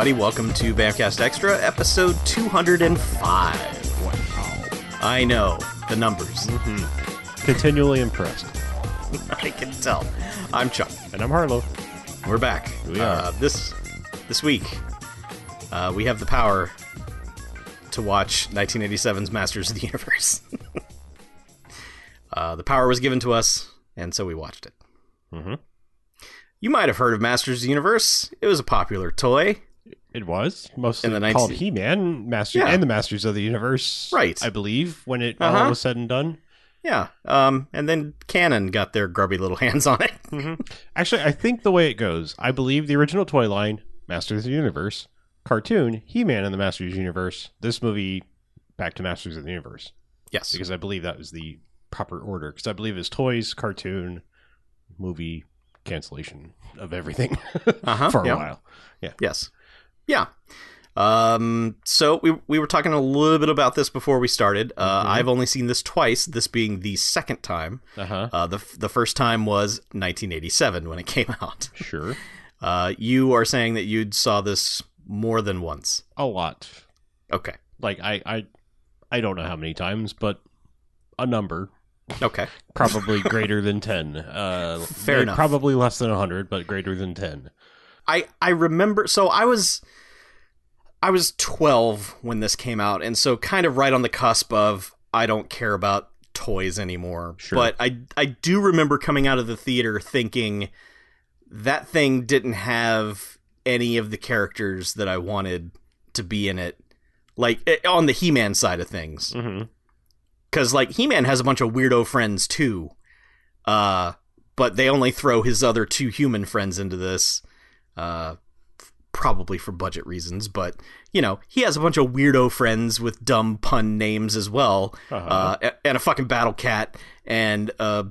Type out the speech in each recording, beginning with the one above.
everybody. Welcome to Bamcast Extra, episode 205. Wow. I know, the numbers. Continually impressed. I can tell. I'm Chuck. And I'm Harlow. We're back. We are. Uh, this this week, uh, we have the power to watch 1987's Masters of the Universe. uh, the power was given to us, and so we watched it. Mhm. You might have heard of Masters of the Universe. It was a popular toy. It was mostly In the called 19 He-Man, Master Yeah. and the Masters of the Universe, Right. I believe, when it Uh-huh. all was said and done. Yeah. Um, and then Cannon got their grubby little hands on it. Actually, I think the way it goes, I believe the original toy line, Masters of the Universe, cartoon, He-Man and the Masters of the Universe, this movie, back to Masters of the Universe, Yes. because I believe that was the proper order. Because I believe it's toys, cartoon, movie, cancellation of everything Uh-huh. for a yeah. while. Yeah. Yes. Yeah. Um, so we we were talking a little bit about this before we started. Uh, Mhm. I've only seen this twice. This being the second time. Uh huh. Uh, the the first time was 1987 when it came out. Sure. Uh, you are saying that you saw this more than once. A lot. Okay. Like I, I, I don't know how many times, but a number, Okay. probably greater than ten. Uh, Fair enough. Probably less than hundred, but greater than ten. I I remember. So I was I was 12 when this came out, and so kind of right on the cusp of I don't care about toys anymore. Sure. But I I do remember coming out of the theater thinking that thing didn't have any of the characters that I wanted to be in it. Like eh, on the He-Man side of things Mm-hmm. because like he-man has a bunch of weirdo friends too uh but they only throw his other two human friends into this uh probably for budget reasons but you know he has a bunch of weirdo friends with dumb pun names as well Uh-huh. uh and a fucking battle cat and a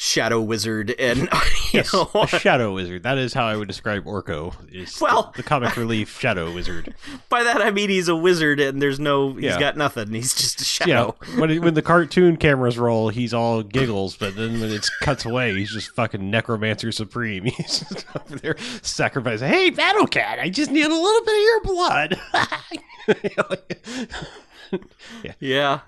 shadow wizard and you Yes, know a shadow wizard. That is how I would describe Orko. Is Well- the, the comic relief shadow wizard. by that i mean he's a wizard and there's no he's Yeah. got nothing he's just a Yeah, shadow when it- when the cartoon cameras roll, he's all giggles, but then when it cuts away, he's just fucking necromancer supreme. He's just over there sacrificing. Hey, Battle Cat, I just need a little bit of your blood. Yeah.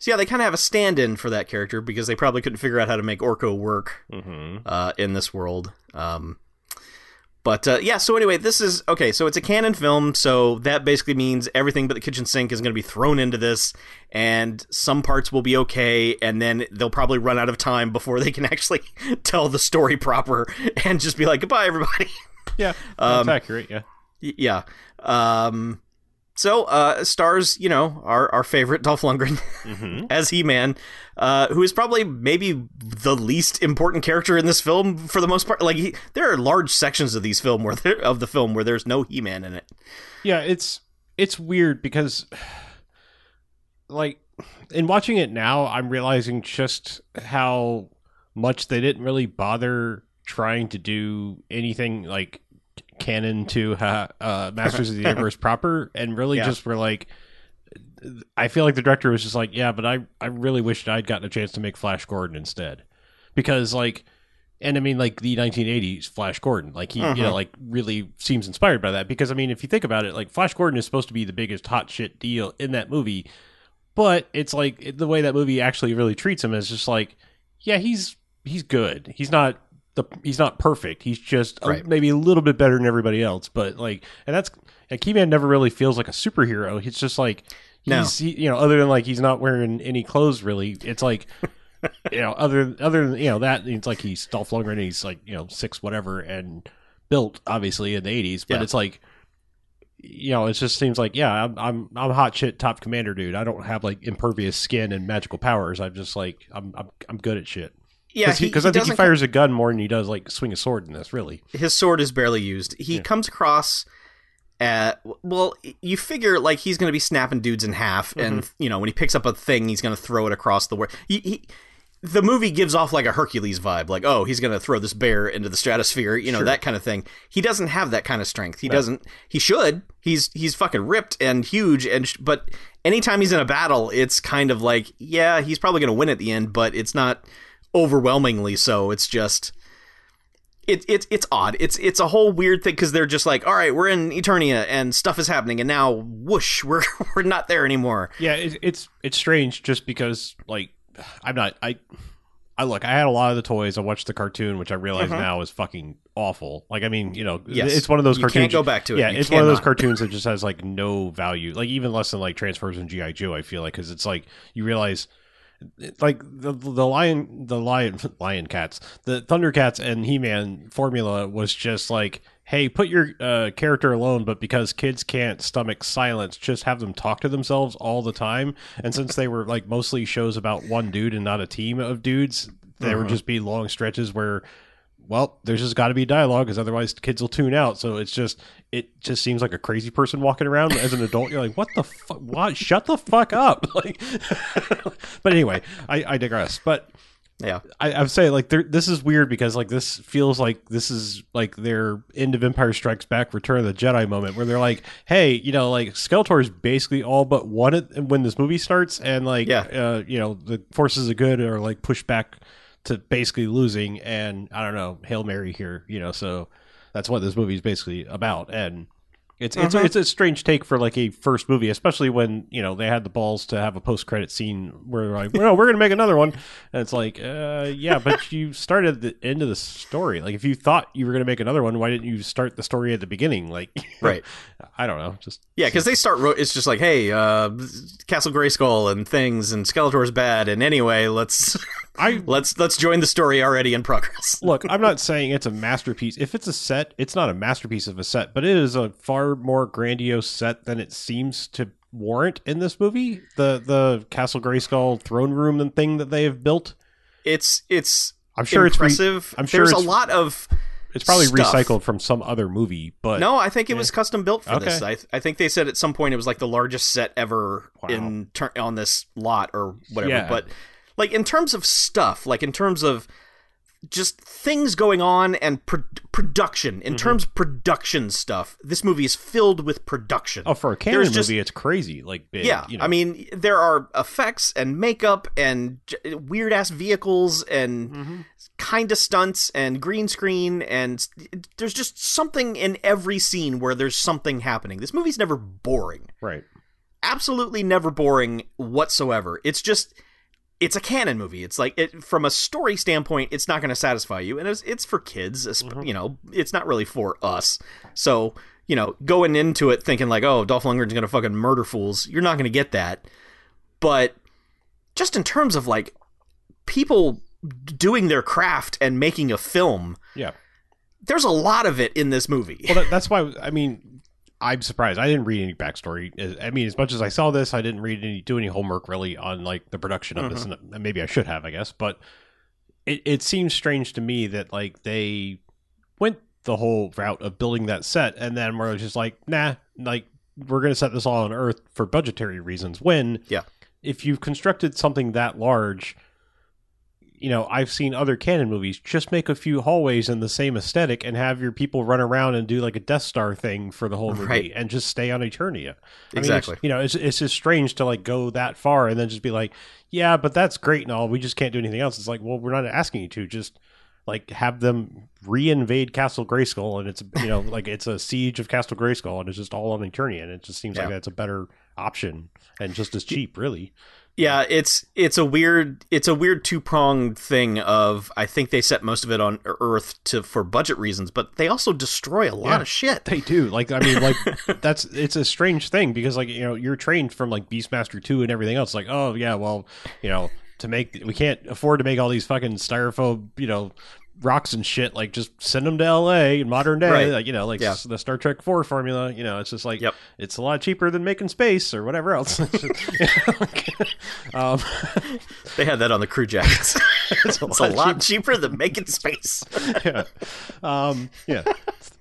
So yeah, they kind of have a stand-in for that character because they probably couldn't figure out how to make Orko work hmm uh, in this world. Um, but uh, yeah, so anyway, this is okay. So it's a cannon film, so that basically means everything but the kitchen sink is going to be thrown into this, and some parts will be okay, and then they'll probably run out of time before they can actually tell the story proper, and just be like, "Goodbye, everybody." Yeah, that's Um, accurate. Yeah. Yeah. Um, so uh, stars, you know, our our favorite Dolph Lundgren hmm as He Man, uh, who is probably maybe the least important character in this film for the most part. Like, he, there are large sections of these film where there, of the film where there's no He Man in it. Yeah, it's it's weird because like in watching it now, I'm realizing just how much they didn't really bother trying to do anything like canon to uh, uh, Masters of the Universe proper, and really Yeah. just were like. I feel like the director was just like, yeah, but I, I really wished I'd gotten a chance to make Flash Gordon instead, because like, and I mean like the 1980s Flash Gordon, like he, you Mhm. know, like really seems inspired by that. Because I mean, if you think about it, like Flash Gordon is supposed to be the biggest hot shit deal in that movie, but it's like the way that movie actually really treats him is just like, yeah, he's he's good. He's not the he's not perfect. He's just uh, a- maybe a little bit better than everybody else. But like, and that's and He-Man never really feels like a superhero. He's just like No. he's he, you know other than like he's not wearing any clothes really. It's like. you know, other other than you know that it's like he's Dolph Lundgren. And he's like you know six whatever and built obviously in the eighties, but Yeah. it's like you know, it just seems like yeah, I'm I'm I'm hot shit top commander dude. I don't have like impervious skin and magical powers. I'm just like I'm I'm, I'm good at shit. Yeah, because he- I he think he fires a gun more than he does like swing a sword in this. Really, his sword is barely used. He Yeah. comes across at well, you figure like he's going to be snapping dudes in half, and Mm-hmm. you know when he picks up a thing, he's going to throw it across the world. He, he, the movie gives off like a Hercules vibe, like oh he's going to throw this bear into the stratosphere, you know Sure. that kind of thing. He doesn't have that kind of strength. He No. doesn't. He should. He's he's fucking ripped and huge, and sh- but anytime he's in a battle, it's kind of like yeah he's probably going to win at the end, but it's not overwhelmingly so. It's just it, it it's odd. It's it's a whole weird thing because they're just like, all right, we're in Eternia and stuff is happening, and now whoosh, we're we're not there anymore. Yeah, it, it's it's strange just because like I'm not I. I look. I had a lot of the toys. I watched the cartoon, which I realize Mhm. now is fucking awful. Like, I mean, you know, Yes. it's one of those You cartoons. can't go back to it. Yeah, You it's one of those cartoons that just has like no value. Like even less than like Transformers and GI Joe. I feel like because it's like you realize, like the the lion, the lion, lion cats, the Thundercats and He Man formula was just like, hey, put your uh, character alone, but because kids can't stomach silence, just have them talk to themselves all the time. And since they were like mostly shows about one dude and not a team of dudes, there would Mhm. just be long stretches where well, there's just got to be dialogue because otherwise kids will tune out. So it's just it just seems like a crazy person walking around as an adult. You're like, what the fuck? What? Shut the fuck up! Like, but anyway, I, I digress. But Yeah, I, I would say like this is weird because like this feels like this is like their end of Empire Strikes Back, Return of the Jedi moment where they're like, hey, you know, like Skeletor is basically all but it when this movie starts, and like, Yeah. uh, you know, the forces of good are like pushed back to basically losing, and I don't know, hail mary here, you know, so that's what this movie is basically about, and. It's it's Mhm. it's a strange take for like a first movie, especially when you know they had the balls to have a post credit scene where they're like, "No, we're gonna make another one," and it's like, uh, yeah, but you started at the end of the story. Like, if you thought you were gonna make another one, why didn't you start the story at the beginning? Like, right. I don't know, just Yeah, because they start. Ro- it's just like, hey, uh, Castle Grayskull and things, and Skeletor's bad. And anyway, let's I let's let's join the story already in progress. look. I'm not saying it's a masterpiece. If it's a set, it's not a masterpiece of a set, but it is a far more grandiose set than it seems to warrant in this movie. The the Castle Grayskull throne room and thing that they have built. It's it's I'm sure it's re- impressive. I'm sure There's it's- a lot of it's probably stuff. recycled from some other movie, but no. I think it was custom built for this. Okay. I I think they said at some point it was like the largest set ever Wow. in turn on this lot or whatever. Yeah. But like in terms of stuff, like in terms of just things going on and pro- production. Mm-hmm. In terms of production stuff, this movie is filled with production. oh, for a cannon There's just- movie, it's crazy. Like, big, Yeah, you know. I mean, there are effects and makeup and weird ass vehicles and Mhm. kind of stunts and green screen and there's just something in every scene where there's something happening. This movie's never boring. right. Absolutely never boring whatsoever. It's just it's a cannon movie. It's like it from a story standpoint, it's not going to satisfy you, and it's it's for kids. Mhm. You know, it's not really for us. So you know, going into it thinking like, oh, Dolph Lundgren's going to fucking murder fools, you're not going to get that. But just in terms of like people doing their craft and making a film, Yeah. there's a lot of it in this movie. Well, that, that's why I mean, I'm surprised. I didn't read any backstory. Uh, I mean, as much as I saw this, I didn't read any, do any homework really on like the production of this, mm-hmm. and uh, maybe I should have, I guess. But it it seems strange to me that like they went the whole route of building that set, and then we're just like, nah, like we're gonna set this all on Earth for budgetary reasons. When Yeah. if you've constructed something that large. You know, I've seen other cannon movies just make a few hallways in the same aesthetic and have your people run around and do like a Death Star thing for the whole movie Right. and just stay on Eternia. I mean, Exactly. you know, it's it's just strange to like go that far and then just be like, yeah, but that's great and all. We just can't do anything else. It's like, well, we're not asking you to. Just like have them reinvade Castle Grayskull and it's you know like it's a siege of Castle Grayskull and it's just all on Eternia and it just seems like that's a better option and just as cheap, really. Yeah, it's it's a weird it's a weird two pronged thing of I think they set most of it on Earth to for budget reasons, but they also destroy a lot Yeah. of shit. They do. Like I mean, like that's it's a strange thing because like you know you're trained from like Beastmaster two and everything else. Like oh yeah, well you know to make we can't afford to make all these fucking styrofoam you know rocks and shit. Like just send them to L.A. in modern day. Right. Like you know like Yeah. the Star Trek four formula. You know it's just like Yep. it's a lot cheaper than making space or whatever else. um, They had that on the crew jackets. it's a it's a lot cheaper than making space. yeah. Um, yeah.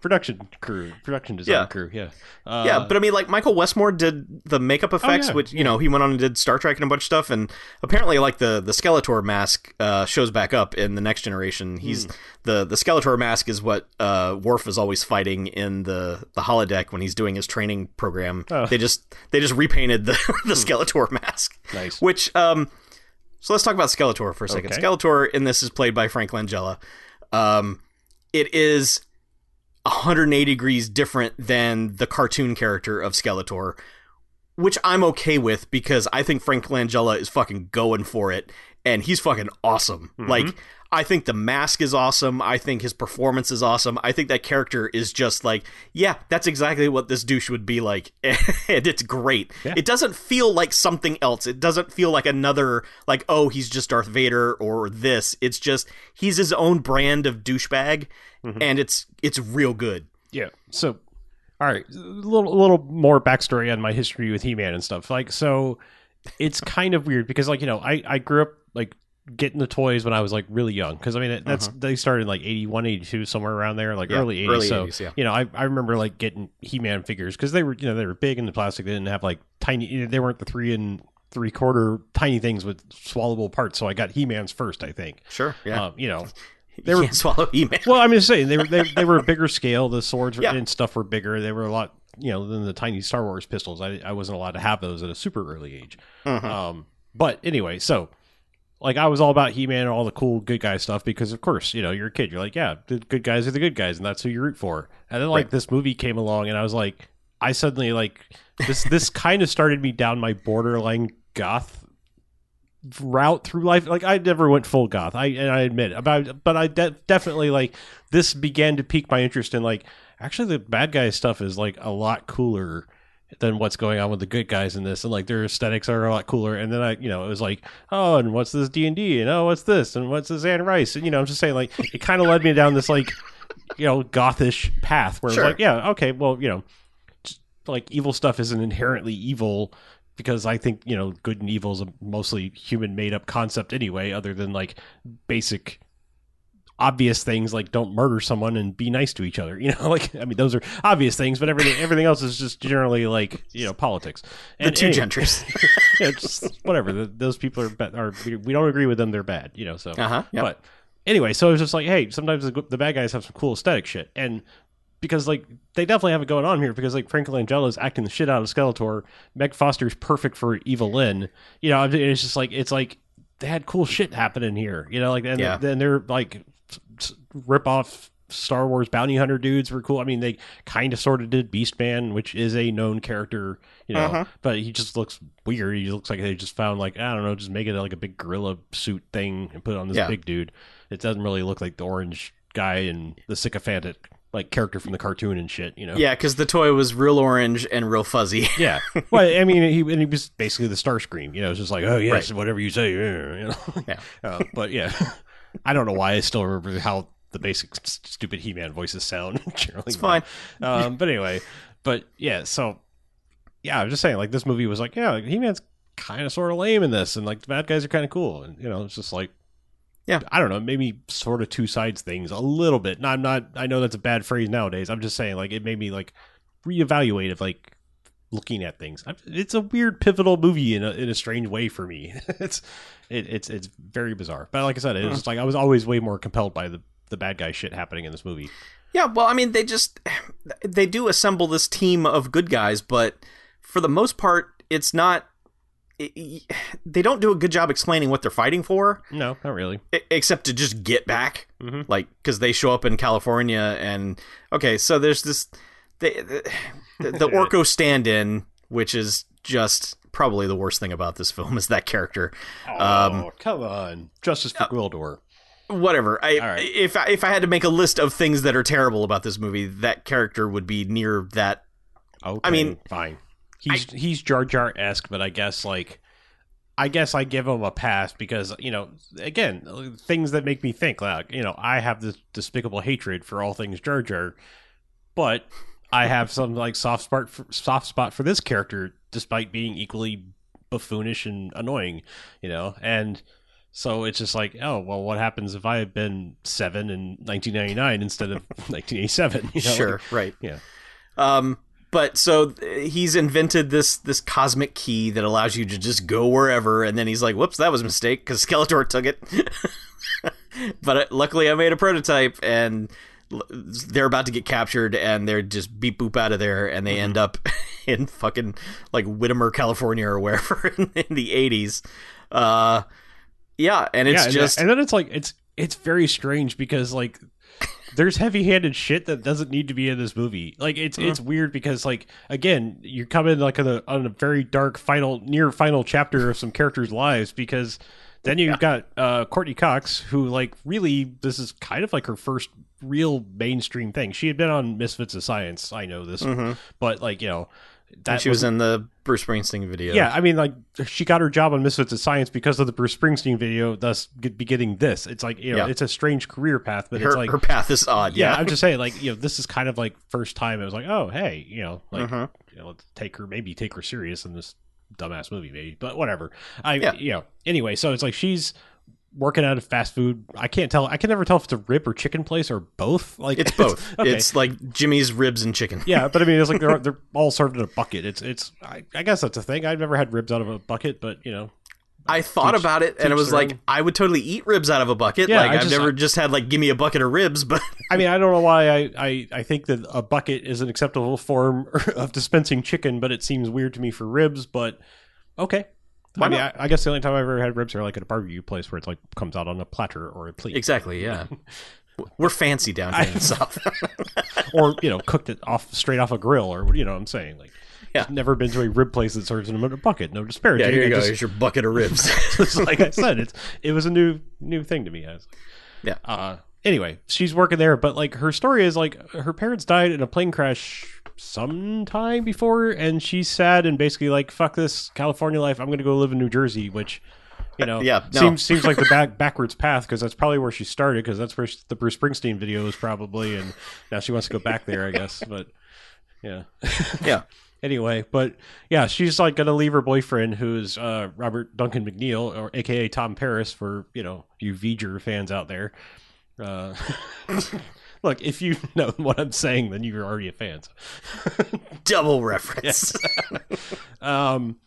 Production crew, production design Yeah. crew. Yeah. Uh, yeah, but I mean, like Michael Westmore did the makeup effects, yeah, which you know he went on and did Star Trek and a bunch of stuff, and apparently, like the the Skeletor mask uh, shows back up in the Next Generation. He's Hmm. the the Skeletor mask is what uh, Worf is always fighting in the the holodeck when he's doing his training program. Oh. They just they just repainted the the Skeletor mask, nice. which um. So let's talk about Skeletor for a second. Okay. Skeletor in this is played by Frank Langella. Um, it is 180 degrees different than the cartoon character of Skeletor, which I'm okay with because I think Frank Langella is fucking going for it and he's fucking awesome. Mm-hmm. Like I think the mask is awesome. I think his performance is awesome. I think that character is just like, yeah, that's exactly what this douche would be like. and it's great. Yeah. It doesn't feel like something else. It doesn't feel like another like, oh, he's just Darth Vader or this. It's just he's his own brand of douchebag Mhm. and it's it's real good. Yeah. So, all right, a little, a little more backstory on my history with He-Man and stuff. Like, so it's kind of weird because, like, you know, I I grew up like getting the toys when I was like really young because I mean it- that's they started in like 81, 82, somewhere around there, like Uh-huh. Yeah, early 80s. early so 80s, yeah. you know, I I remember like getting He-Man figures because they were you know they were big in the plastic. They didn't have like tiny. You know, they weren't the three and three quarter tiny things with swallowable parts. So I got He-Man's first, I think. Sure. Yeah. Um, you know, they were- swallow He-Man. well, I'm just saying they were they, they were a bigger scale. The swords Yeah. and stuff were bigger. They were a lot, you know, than the tiny Star Wars pistols. I I wasn't allowed to have those at a super early age. Mhm. Um, but anyway, so like I was all about He Man and all the cool good guy stuff because of course you know you're a kid. You're like, yeah, the good guys are the good guys, and that's who you root for. And then like Right. this movie came along, and I was like, I suddenly like this this kind of started me down my borderline goth route through life. Like I never went full goth. I and I admit, about but I de- definitely like this began to pique my interest in like actually the bad guy stuff is like a lot cooler than what's going on with the good guys in this. And like their aesthetics are a lot cooler. And then i you know it was like oh and what's this d&d and oh what's this? And what's this Anne rice? And you know i'm just saying like it kind of led me down this like you know gothish path where Sure. it's like yeah okay well you know just, like evil stuff isn't inherently evil because I think you know good and evil is a mostly human made up concept anyway, other than like basic obvious things like don't murder someone and be nice to each other. You know, like I mean those are obvious things, but everything everything else is just generally like you know politics. the two anyway, gentries. yeah, just whatever. The, those people are bad, are we, don't agree with them. They're bad. You know, so Uh huh. Yeah. but anyway, so it was just like, hey, sometimes the, the bad guys have some cool aesthetic shit, and because like they definitely have it going on here because like Frank Langella is acting the shit out of Skeletor. Meg Foster's perfect for Evil Lynn. You know, it's just like it's like they had cool shit happening here. You know, like and Yeah. then they're like rip off Star Wars bounty hunter dudes were cool. I mean, they kind of sort of did Beastman, which is a known character, you know, Uh-huh. but he just looks weird. He looks like they just found like I don't know, just make it like a big gorilla suit thing and put it on this Yeah. big dude. It doesn't really look like the orange guy and the sycophantic like character from the cartoon and shit, you know. Yeah, because the toy was real orange and real fuzzy. Yeah. well, I mean, he and he was basically the Starscream. You know, it's just like, oh yes, whatever you say. You know. Yeah. Uh, but yeah, I don't know why I still remember how the basic s- stupid He-Man voices sound. generally, It's fine. Um, but anyway, but yeah, so yeah, I'm just saying, like this movie was like, yeah, He-Man's kind of sort of lame in this, and like the bad guys are kind of cool, and you know, it's just like. Yeah. I don't know, maybe sort of two sides things a little bit. No, I'm not I know that's a bad phrase nowadays. I'm just saying like it made me like reevaluate of like looking at things. I'm- It's a weird pivotal movie in a, in a strange way for me. it's it, it's it's very bizarre. But like I said, it was just like I was always way more compelled by the the bad guy shit happening in this movie. Yeah, well, I mean, they just they do assemble this team of good guys, but for the most part, it's not. it- they don't do a good job explaining what they're fighting for, No, not really. except to just get back. Mhm. Like, because they show up in California, and okay, so there's this the the, the Orko stand-in, which is just probably the worst thing about this film is that character. Um, oh, come on. Justice for Gwildor. Whatever. I right. if I, if I had to make a list of things that are terrible about this movie, that character would be near that. Okay, I mean, fine. He's he's Jar Jar esque, but I guess like I guess I give him a pass because you know again things that make me think like you know I have this despicable hatred for all things Jar Jar, but I have some like soft spot for, soft spot for this character despite being equally buffoonish and annoying, you know and. So it's just like, oh well, what happens if I had been seven in 1999 instead of 1987? You know? sure, right. yeah. Um, but so he's invented this this cosmic key that allows you to just go wherever, and then he's like, "Whoops, that was a mistake because Skeletor took it." but uh, luckily, I made a prototype, and they're about to get captured, and they're just beep boop out of there, and they end up in fucking like Whittimer, California, or wherever in, in the eighties. Uh, yeah, and it's and, just and then it's like it's it's very strange because like there's heavy-handed shit that doesn't need to be in this movie. Like it's Uh-huh. it's weird because like again, you come in like on a on a very dark final near final chapter of some characters' lives because then you've got uh Courteney Cox who like really this is kind of like her first real mainstream thing. She had been on Misfits of Science, I know this, but like, you know, that And she was in the Bruce Springsteen video. yeah, I mean, like she got her job on Misfits of Science because of the Bruce Springsteen video, thus be getting this. It's like you know, Yeah. it's a strange career path, but her, it's like her path is odd. yeah, Yeah, I'm just saying, like you know, this is kind of like first time it was like, oh hey, you know, like Mhm. you know, let's take her, maybe take her serious in this dumbass movie, maybe, but whatever. I Yeah. you know, anyway, so it's like she's working at a fast food. I can't tell. I can never tell if it's a rib or chicken place or both. Like it's both. okay. It's like Jimmy's ribs and chicken. yeah, but I mean, it's like they're they're all served in a bucket. It's it's. I, I guess that's a thing. I've never had ribs out of a bucket, but you know, I thought Teach- about it, and it was like own. I would totally eat ribs out of a bucket. Yeah, like I I've just- never just had like give me a bucket of ribs, but I mean, I don't know why I, I, I think that a bucket is an acceptable form of dispensing chicken, but it seems weird to me for ribs. But okay, Why I mean, I. I guess the only time I've ever had ribs are like at a barbecue place where it's like comes out on a platter or a plate, exactly, yeah. We're fancy down here in the south. or you know, cooked it off straight off a grill, or you know, what I'm saying like. Yeah. Never been to a rib place that serves them in a bucket. No disparity. yeah, here you go. just- Here's your bucket of ribs. like I said, it's it was a new new thing to me. I was like, Yeah. Uh, anyway, she's working there, but like her story is like her parents died in a plane crash sometime before, and she's sad and basically like fuck this California life. I'm going to go live in New Jersey, which. You know, Yeah, no. seems seems like the back backwards path because that's probably where she started because that's where she- the Bruce Springsteen video was probably, and now she wants to go back there, I guess. But yeah, yeah. anyway, but yeah, she's like gonna leave her boyfriend, who's uh, Robert Duncan McNeil, or AKA Tom Paris, for you know you V'ger fans out there. Uh, look, if you know what I'm saying, then you're already a fan. Double reference. Um,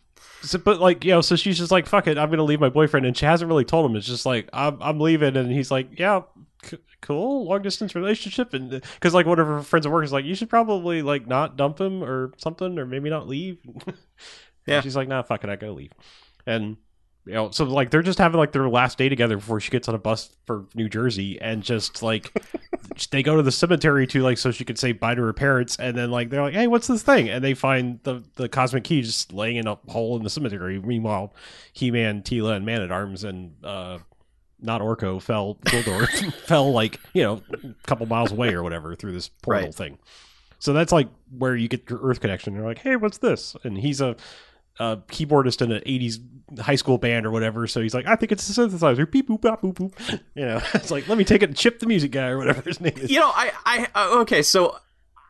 so, but like you know, so she's just like, "Fuck it, I'm gonna leave my boyfriend," and she hasn't really told him. It's just like, "I'm I'm leaving," and he's like, "Yeah." c- Cool, long distance relationship, and because like one of her friends at work is like, you should probably like not dump him or something, or maybe not leave. Yeah. And she's like, nah, fuck it, I gotta leave. And you know, so like they're just having like their last day together before she gets on a bus for New Jersey, and just like they go to the cemetery to like so she could say bye to her parents, and then like they're like, hey, what's this thing? And they find the the cosmic key just laying in a hole in the cemetery. Meanwhile, He Man, Teela, and Man at Arms and uh not Orko fell Gwildor fell like you know a couple miles away or whatever through this portal Right. thing. So that's like where you get your Earth connection. They're like, hey, what's this? And he's a, a keyboardist in an '80s high school band or whatever. So he's like, I think it's a synthesizer. Beep boop bop boop boop. You know, it's like let me take it and chip the music guy or whatever his name is. you know, I, I, uh, okay, so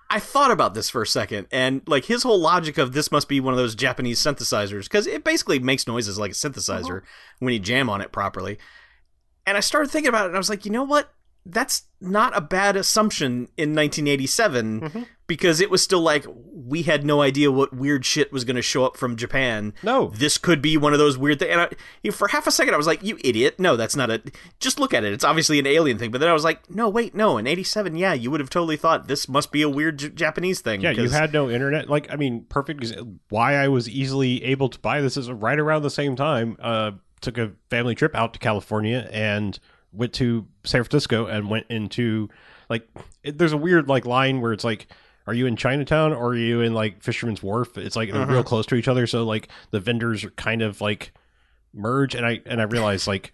I thought about this for a second, and like his whole logic of this must be one of those Japanese synthesizers because it basically makes noises like a synthesizer when you jam on it properly. And I started thinking about it, and I was like, you know what? That's not a bad assumption in 1987 Mhm. because it was still like we had no idea what weird shit was going to show up from Japan. No, This could be one of those weird things. And I, for half a second, I was like, "You idiot! No, that's not a. Just look at it. It's obviously an alien thing." But then I was like, "No, wait, no. In '87, yeah, you would have totally thought this must be a weird J- Japanese thing." Yeah, you had no internet. Like, I mean, perfect. Why I was easily able to buy this is right around the same time. Uh, took a family trip out to California and went to San Francisco and went into like. It, there's a weird like line where it's like, are you in Chinatown or are you in like Fisherman's Wharf? It's like they're Uh-huh. real close to each other, so like the vendors are kind of like merge. And I and I realize like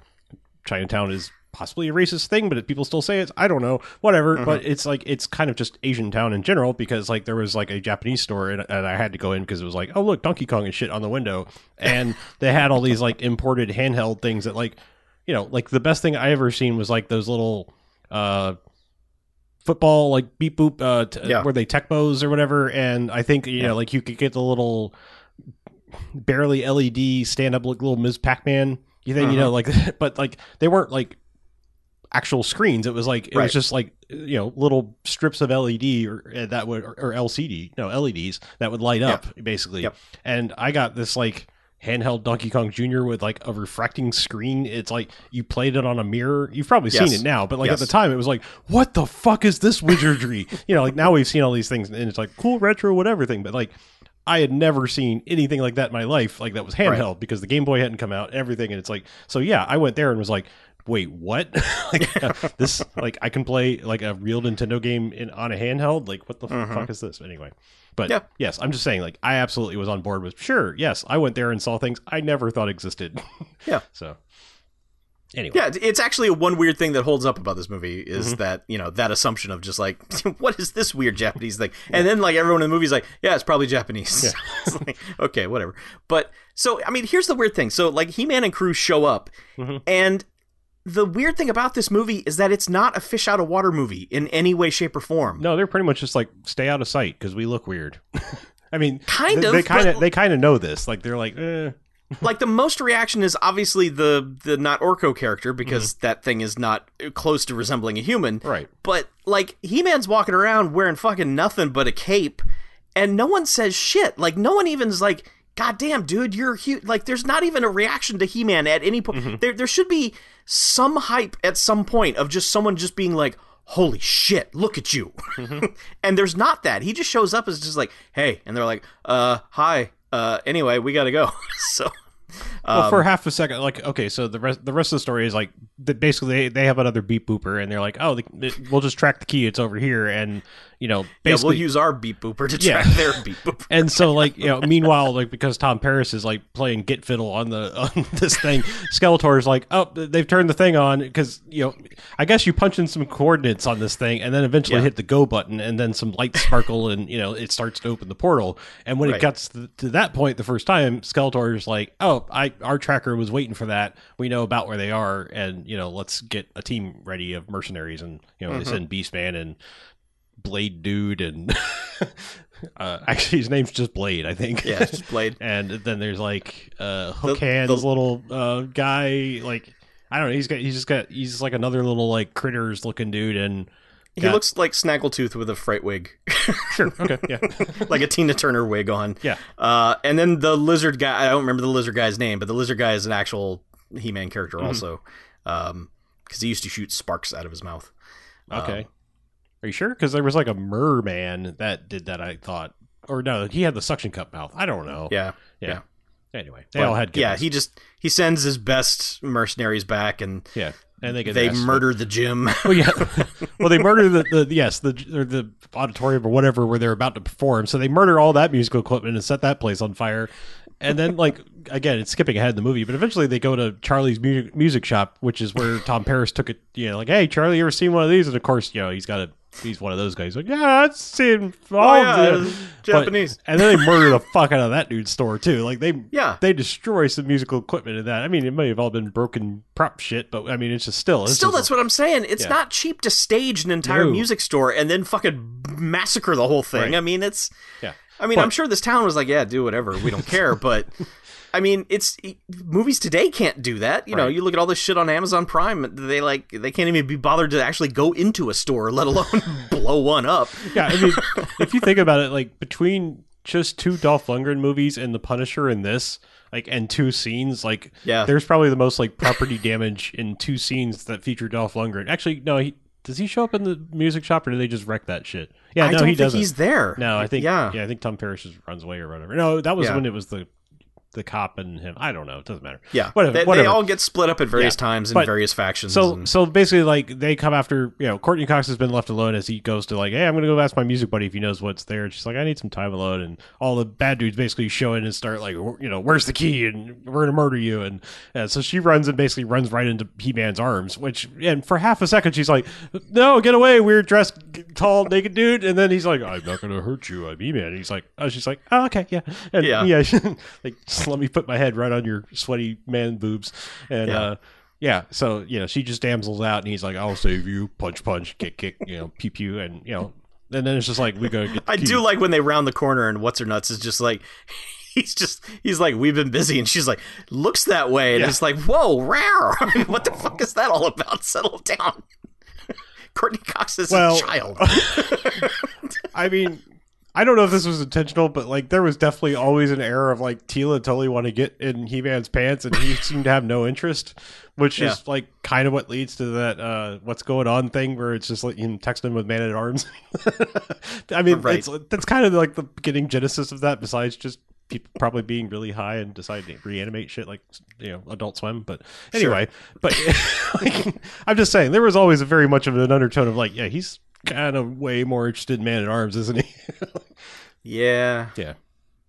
Chinatown is possibly a racist thing, but people still say it. I don't know, whatever. Uh-huh. But it's like it's kind of just Asian town in general because like there was like a Japanese store and, and I had to go in because it was like, oh look, Donkey Kong and shit on the window, and they had all these like imported handheld things that like, you know, like the best thing I ever seen was like those little. uh football like beep boop uh t- Yeah. where they tecmos or whatever and i think you know like you could get the little barely led stand up like little ms pac-man you think you know like but like they weren't like actual screens it was like it Right. was just like you know little strips of led or uh, that would or, or lcd no leds that would light up basically Yep. and i got this like handheld donkey kong jr with like a refracting screen it's like you played it on a mirror you've probably Yes. seen it now but like Yes. at the time it was like what the fuck is this wizardry you know like now we've seen all these things and it's like cool retro whatever thing but like I had never seen anything like that in my life, like that was handheld because the Game Boy hadn't come out, everything, and it's like, so yeah, I went there and was like, wait, what? like uh, this, like I can play like a real Nintendo game in on a handheld. Like what the Mhm. fuck is this? Anyway, but Yeah. yes, I'm just saying. Like I absolutely was on board with. Sure, yes, I went there and saw things I never thought existed. Yeah. So anyway, Yeah, it's actually one weird thing that holds up about this movie is Mm-hmm. that you know that assumption of just like what is this weird Japanese thing, and then like everyone in the movie's like, yeah, it's probably Japanese. Yeah. it's like, okay, whatever. But so I mean, here's the weird thing. So like He Man and crew show up, Mhm. and the weird thing about this movie is that it's not a fish out of water movie in any way, shape, or form. No, they're pretty much just like stay out of sight because we look weird. I mean, Kind they, of, They kind of they kind of know this. Like they're like, eh. like the most reaction is obviously the the not Orko character because Mm-hmm. that thing is not close to resembling a human. right. But like He Man's walking around wearing fucking nothing but a cape, and no one says shit. Like no one even's like, "God damn, dude, you're huge." Like there's not even a reaction to He Man at any point. Mm-hmm. There there should be some hype at some point of just someone just being like. Holy shit, look at you. Mm-hmm. and there's not that. He just shows up as just like, hey, and they're like, uh, hi. Uh, anyway, we gotta go. so, Well, um, for half a second, like okay, so the rest the rest of the story is like that basically they, they have another beep booper and they're like, oh, the, it- we'll just track the key. It's over here, and you know, yeah, we'll use our beep booper to Yeah. track their beep booper. and so like you know, meanwhile, like because Tom Paris is like playing git fiddle on the on this thing, Skeletor's like, oh, they've turned the thing on because you know, I guess you punch in some coordinates on this thing, and then eventually Yeah. hit the go button, and then some lights sparkle, and you know, it starts to open the portal. And when Right. it gets to, to that point, the first time, Skeletor's like, oh, I our tracker was waiting for that. We know about where they are, and you know, let's get a team ready of mercenaries, and you know, Mhm. they send Beastman and Blade Dude, and uh, actually his name's just Blade, I think. Yeah, it's just Blade. and then there's like uh, Hook The- Hands, the- little uh, guy. Like I don't know, he's got he's just got he's just like another little like critters looking dude, and He got- looks like Snaggletooth with a fright wig, sure, okay, yeah, like a Tina Turner wig on. yeah, Uh, and then the lizard guy, I don't remember the lizard guy's name, but the lizard guy is an actual He-Man character Mm-hmm. also, because he used to shoot sparks out of his mouth. okay. Um, Are you sure? Because there was like a merman that did that. I thought, or no, he had the suction cup mouth. I don't know. yeah, yeah. yeah. Anyway, they But, all had yeah. He just he sends his best mercenaries back, and yeah, and they get they murder the gym. Well, yeah. well, they murder the, the yes the or the auditorium or whatever where they're about to perform. So they murder all that musical equipment and set that place on fire. And then, like again, it's skipping ahead in the movie, but eventually they go to Charlie's music, music shop, which is where Tom Paris took it. You know, like, hey, Charlie, you ever seen one of these? And of course, you know, he's got a he's one of those guys. Like, yeah, seen oh, all Oh, yeah, Japanese. But- and then they murder the fuck out of that dude's store too. Like they Yeah. they destroy some musical equipment in that. I mean, it may have all been broken prop shit, but I mean, it's just still it's Still, just that's what I'm saying. It's Yeah. not cheap to stage an entire No. music store and then fucking massacre the whole thing. Right. I mean, it's. Yeah. I mean, But- I'm sure this town was like, yeah, do whatever, we don't care. But I mean, it's movies today can't do that. You know, you look at all this shit on Amazon Prime. They like they can't even be bothered to actually go into a store, let alone blow one up. yeah, I mean, if you think about it, like between just two Dolph Lundgren movies and The Punisher and this, like, and two scenes, like, Yeah. there's probably the most like property damage in two scenes that feature Dolph Lundgren. Actually, no, he does he show up in the music shop or do they just wreck that shit? Yeah, I no, he think doesn't. he's there. no, I think yeah. yeah, I think Tom just runs away or whatever. No, that was Yeah. when it was the the cop and him. I don't know. It doesn't matter. Yeah, Whatever, They, they all get split up at various Yeah. times in But- various factions. So and- so basically, like they come after you know Courteney Cox has been left alone as he goes to like, hey, I'm gonna go ask my music buddy if he knows what's there. And she's like, I need some time alone. And all the bad dudes basically show in and start like, you know, where's the key? And we're gonna murder you. And uh, so she runs and basically runs right into He Man's arms. Which and for half a second she's like, no, get away, weird dressed, tall, naked dude. And then he's like, I'm not gonna hurt you. I'm He Man. He's like, oh, she's like, oh, okay, yeah, and Yeah. yeah, like just let me put my head right on your sweaty man boobs. And Yeah. uh, yeah, so you know, she just damsels out, and he's like, "I'll save you." Punch, punch, kick, kick, you know, pew, pew, and you know, and then it's just like we go. Get I key. do like when they round the corner and what's her nuts is just like he's just he's like we've been busy and she's like looks that way and Yeah. it's like whoa rare I mean, what the fuck is that all about settle down Courteney Cox is Well- a child I mean, I don't know if this was intentional, but like there was definitely always an air of like Teela totally want to get in He Man's pants, and he seemed to have no interest, which Yeah. is like kind of what leads to that uh, "what's going on" thing, where it's just like you text him with Man at Arms. I mean, Right. it's that's kind of like the beginning genesis of that. Besides just people probably being really high and deciding to reanimate shit like you know Adult Swim. But anyway, but like, I'm just saying there was always a very much of an undertone of like, yeah, he's kind of way more interested in Man at Arms, isn't he? Yeah. yeah.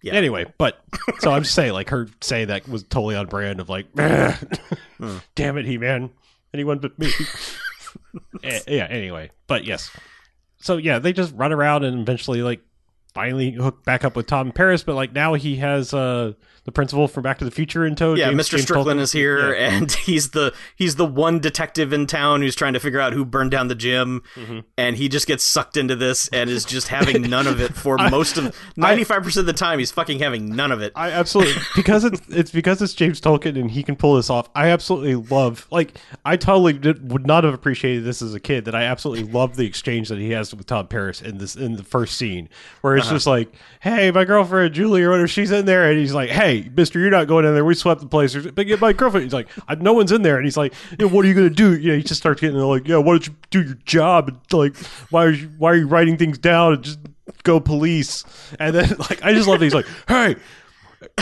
Yeah. Anyway, but so I'm just saying, like her saying that was totally on brand of like, damn it, he man, anyone but me. Eh, yeah. Anyway, but yes, so yeah, they just run around and eventually like finally hook back up with Tom Paris, but like now he has uh the principal from Back to the Future in tow. Yeah, James- Mr. James Strickland Tolkan. is here, Yeah. and he's the he's the one detective in town who's trying to figure out who burned down the gym, Mhm. and he just gets sucked into this and is just having none of it for I- most of ninety five percent of the time. He's fucking having none of it. I absolutely because it's it's because it's James Tolkan and he can pull this off. I absolutely love like I totally did, would not have appreciated this as a kid. That I absolutely love the exchange that he has with Tom Paris in this in the first scene where it's just like, "Hey, my girlfriend Julie or whatever, she's in there," and he's like, "Hey, Mister, you're not going in there. We swept the place." But yeah, my girlfriend, he's like, "I- "No one's in there," and he's like, "Yeah, "What are you gonna do?" You know, he just starts getting like, "Yeah, why don't you do your job?" And like, why are you why are you writing things down and just go police? And then like, I just love that he's like, "Hey."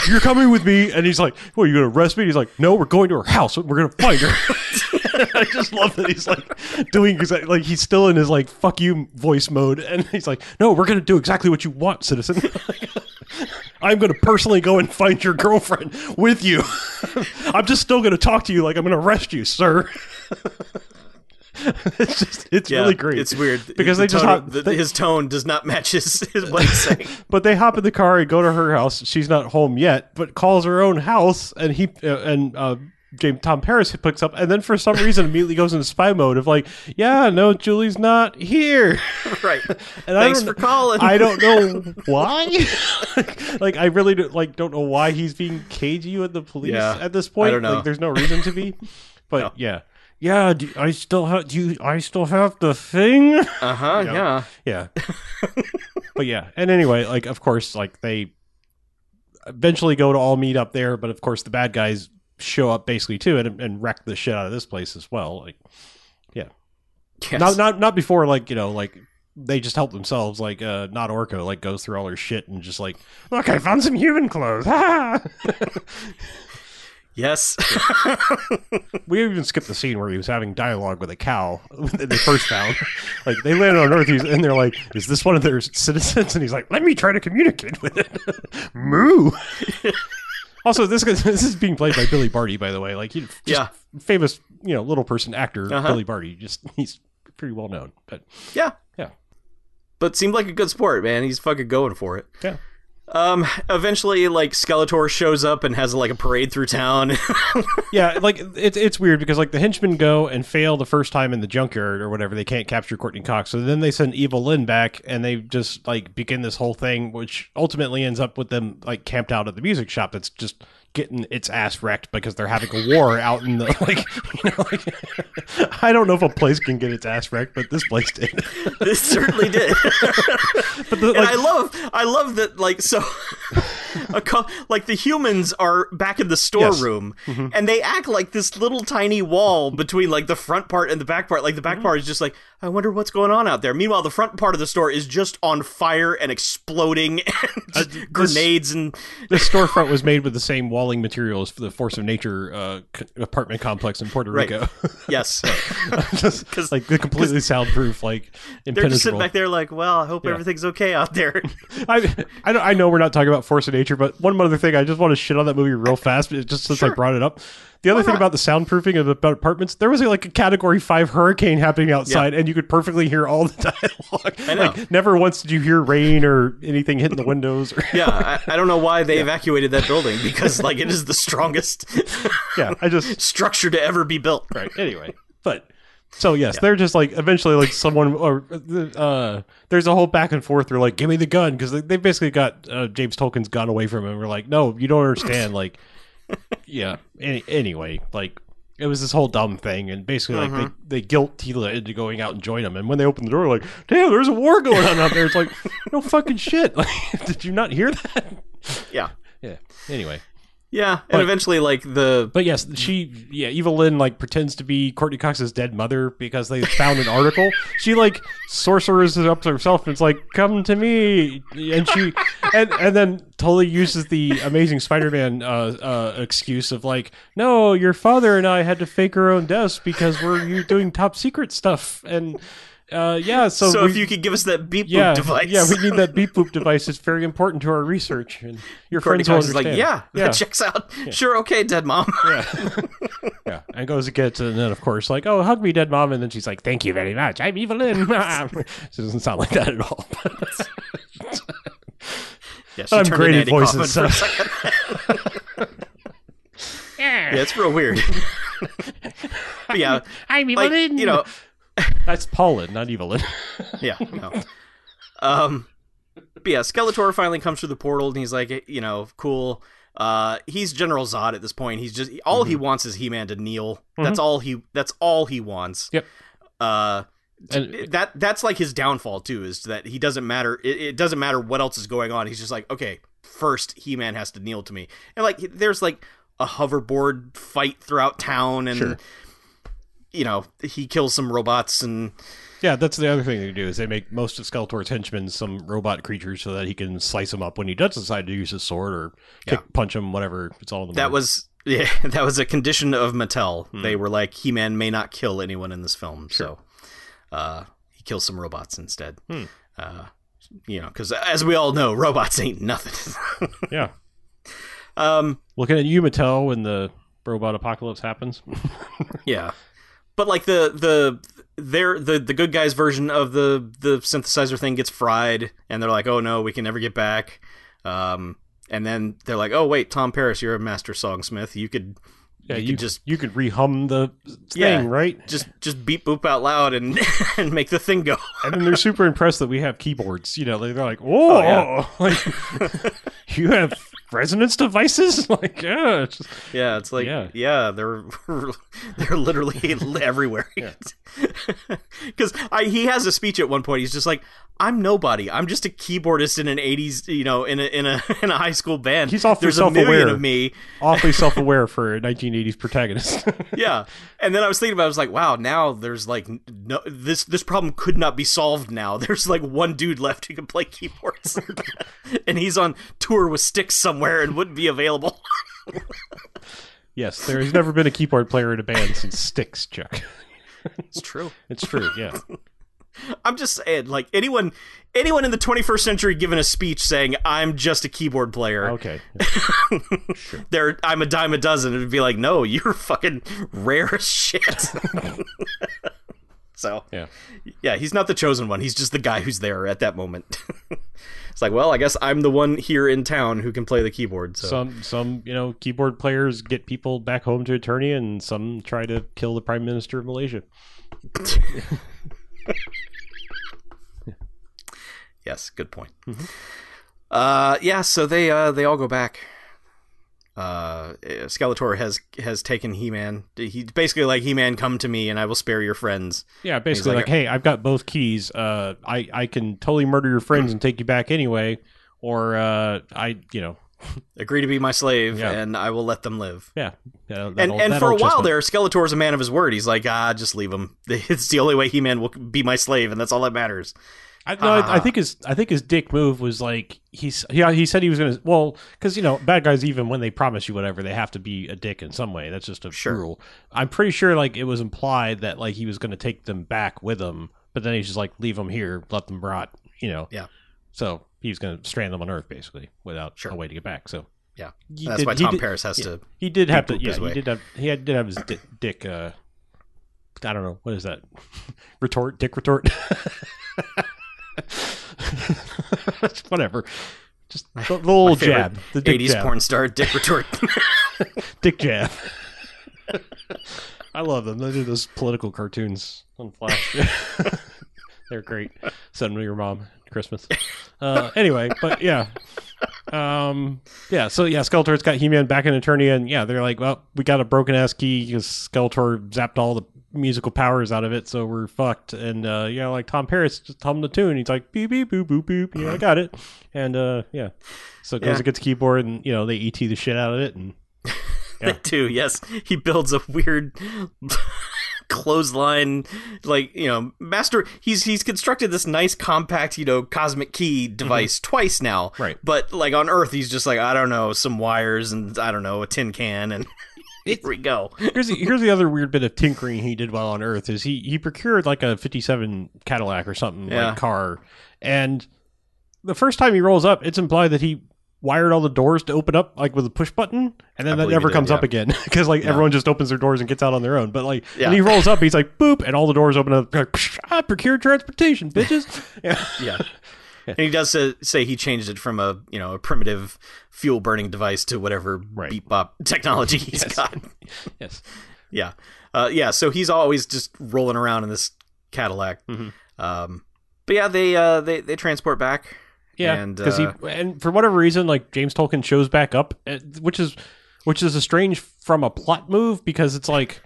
you're coming with me and he's like what are you gonna arrest me he's like no we're going to her house we're gonna find her i just love that he's like doing exactly like he's still in his like fuck you voice mode and he's like no we're gonna do exactly what you want citizen i'm gonna personally go and find your girlfriend with you i'm just still gonna talk to you like i'm gonna arrest you sir it's just it's Yeah, really great It's weird Because The they just hop- the- they- his tone does not match his, his what he's saying. but they hop in the car and go to her house. She's not home yet, but calls her own house, and he uh, and uh, James Tom Paris picks up, and then for some reason immediately goes into spy mode of like, yeah, no, Julie's not here. right. And I Thanks don't- for calling. I don't know why. like, I really do, like don't know why he's being cagey with the police Yeah, at this point. I don't know. Like, there's no reason to be. But No. yeah, yeah. Do, I still have. Do you? I still have the thing. Uh huh. Yeah. Yeah. but yeah. And anyway, like of course, like they eventually go to all meet up there, but of course the bad guys show up basically too and, and wreck the shit out of this place as well. Like Yes. not not not before like, you know, like they just help themselves, like uh not Orko like goes through all her shit and just like, look, I found some human clothes. yes. we even skipped the scene where he was having dialogue with a cow that they first found. like they landed on Earth, he's, and they're like, "Is this one of their citizens?" And he's like, "Let me try to communicate with it." Moo. Also, this guy- this is being played by Billy Barty, by the way. Like, he just Yeah. famous, you know, little person actor Uh-huh. Billy Barty. Just he's pretty well known, but yeah. Yeah. But seemed like a good sport, man. He's fucking going for it. yeah. Um. Eventually, like Skeletor shows up and has like a parade through town. yeah, like it's it's weird because like the henchmen go and fail the first time in the junkyard or whatever. They can't capture Courteney Cox, so then they send Evil Lynn back, and they just like begin this whole thing, which ultimately ends up with them like camped out at the music shop. That's just getting its ass wrecked because they're having a war out in the like. You know, like I don't know if a place can get its ass wrecked, but this place did. this certainly did. but the, and like, I love, I love that. Like so, a co- like the humans are back in the storeroom, Mm-hmm. and they act like this little tiny wall between like the front part and the back part. Like the back Mm-hmm. part is just like, I wonder what's going on out there. Meanwhile, the front part of the store is just on fire and exploding, and just this- grenades and the storefront was made with the same walling materials for the Force of Nature uh, c- apartment complex in Puerto Right. Rico. yes, because like the completely soundproof, like they're just sitting back there like, well, I hope Yeah. everything's okay out there. I, I, know, I know we're not talking about Force of Nature, but one other thing, I just want to shit on that movie real fast, just since I brought it up. The other Why thing not? about the soundproofing of the apartments, there was like a Category Five hurricane happening outside, and you could perfectly hear all the dialogue. I know. Like, never once did you hear rain or anything hitting the windows. Or, yeah, I, I don't know why they evacuated that building because like it is the strongest yeah, I just structure to ever be built. right. Anyway, but so yes, they're just like eventually like someone or uh, there's a whole back and forth. They're like, "Give me the gun," because they, they basically got uh, James Tolkan's gun away from him. We're like, "No, you don't understand." like, yeah. Any, anyway, like. It was this whole dumb thing, and basically, like Mm-hmm. they, they guilt Teela into going out and join them. And when they open the door, like, damn, there's a war going on out there. It's like, no fucking shit. Like, did you not hear that? Yeah. Yeah. Anyway, Yeah, and But- eventually, like the But yes, she yeah, Evil Lynn like pretends to be Courteney Cox's dead mother because they found an article. She like sorcerers it up to herself and it's like, "Come to me," and she and and then totally uses the Amazing Spider-Man uh, uh, excuse of like, "No, your father and I had to fake our own deaths because we're you doing top secret stuff." And uh, yeah, so, so, we, if you could give us that beep yeah boop device, yeah, we need that beep boop device. It's very important to our research, and your Courteney friends will Cox is like, understand. yeah, that checks out. Sure, okay, dead mom. Yeah. yeah. And goes to get and then of course like, oh hug me, dead mom, and then she's like, Thank you very much. I'm Evelyn. she doesn't sound like that at all. yeah, she I'm great at voices, so- second. yeah, it's real weird. yeah, I'm like you know, That's Paulin, not Evelyn. yeah, no. Um, but yeah, Skeletor finally comes through the portal, and he's like, you know, cool. Uh, he's General Zod at this point. He's just all he wants is He-Man to kneel. That's all he. That's all he wants. Yep. Uh, And- that that's like his downfall too. Is that he doesn't matter. It, it doesn't matter what else is going on. He's just like, okay, first He-Man has to kneel to me, and like there's like a hoverboard fight throughout town, and Sure. You know he kills some robots and yeah, that's the other thing they do is they make most of Skeletor's henchmen some robot creatures so that he can slice them up when he does decide to use his sword or kick, Yeah. punch him, whatever. It's all in the That mind. was yeah, that was a condition of Mattel. They were like, He-Man may not kill anyone in this film, so uh, he kills some robots instead. Hmm. Uh, you know, because as we all know, robots ain't nothing. yeah. um, Looking at you, Mattel, when the robot apocalypse happens. yeah, but like the the their the the good guys version of the the synthesizer thing gets fried, and they're like, oh no, we can never get back. Um, and then they're like, oh wait, Tom Paris, you're a master songsmith. You could Yeah, You you, could just- you could rehum the thing, Yeah. right? just just beep boop out loud and and make the thing go. And then they're super impressed that we have keyboards. You know, they're like, "Whoa, yeah. like, you have resonance devices?" Like, yeah, it's just- Yeah, it's like Yeah. yeah, they're they're literally everywhere. Because I he has a speech at one point. He's just like, "I'm nobody. I'm just a keyboardist in an '80s, you know, in a in a in a high school band. He's awfully There's self-aware. of me. awfully self-aware for a 1980s protagonist. Yeah." And then I was thinking about, it, I was like, "Wow, now there's like no this this problem could not be solved. Now there's like one dude left who can play keyboards, and he's on tour with Styx somewhere and wouldn't be available." yes, there has never been a keyboard player in a band since Styx, Chuck. It's true. It's true, yeah. I'm just saying, like anyone, anyone in the 21st century giving a speech saying "I'm just a keyboard player," Okay. there, I'm a dime a dozen. It'd be like, no, you're fucking rare as shit. So, Yeah. yeah, he's not the chosen one. He's just the guy who's there at that moment. it's like, well, I guess I'm the one here in town who can play the keyboard. So, Some some, you know, keyboard players get people back home to Eternia and some try to kill the Prime Minister of Malaysia. yes, good point. Mm-hmm. Uh, yeah, so they uh they all go back. Uh, Skeletor has has taken He-Man. He's basically like He-Man, come to me, and I will spare your friends. Yeah, basically like like, hey, I've got both keys. Uh, I I can totally murder your friends and take you back anyway, or uh, I you know Agree to be my slave, Yeah. and I will let them live. yeah. yeah And and for a while there, Skeletor is a man of his word. He's like, ah, just leave him. It's the only way He-Man will be my slave, and that's all that matters. I, no, I, I think his I think his dick move was like he's yeah he said he was gonna well because you know bad guys even when they promise you whatever they have to be a dick in some way that's just a Sure. rule. I'm pretty sure like it was implied that like he was gonna take them back with him, but then he's just like leave them here, let them rot, you know. Yeah. So he was gonna strand them on Earth basically without Sure. a way to get back. So Yeah, he that's did- why Tom did- Paris has yeah. to. He did have to. Yeah, he way. did have. He had, did have his di- dick. Uh, I don't know what is that. retort. Dick retort. Whatever. Just the, little jab. The dick 80s jab. porn star Dick Retort. Dick jab. I love them. They do those political cartoons on Flash. They're great. Send them to your mom Christmas. Uh, anyway, but yeah. Um, yeah, so yeah, Skeletor's got He-Man back in Eternia, and yeah, they're like, well, we got a broken ass key because Skeletor zapped all the musical powers out of it, so we're fucked. And uh, you know, like Tom Paris just hum the tune. He's like beep beep boop boop boop. Yeah, I got it. And uh, yeah, so it goes Yeah. gets keyboard, and you know they et the shit out of it, and They do, yes. He builds a weird clothesline like, you know, master he's he's constructed this nice compact, you know, cosmic key device twice now. Mm-hmm. Right. But like on Earth he's just like, I don't know, some wires and I don't know, a tin can and here we go. here's the, here's the other weird bit of tinkering he did while on Earth is he he procured like a '57 Cadillac or something Yeah. like car, and the first time he rolls up, it's implied that he wired all the doors to open up like with a push button, and then I that never did, comes up again because like Yeah. everyone just opens their doors and gets out on their own. But like Yeah. when he rolls up, he's like boop, and all the doors open up. Like, I ah, procured transportation, bitches. yeah. Yeah. And he does say, say he changed it from a you know a primitive fuel burning device to whatever Right. beep bop technology he's Yes. got. Yes. Yeah, uh, yeah. So he's always just rolling around in this Cadillac. Mhm. Um, but yeah, they uh, they they transport back. Yeah, and because uh, he and for whatever reason, like James Tolkan shows back up, uh, which is which is a strange from a plot move because it's like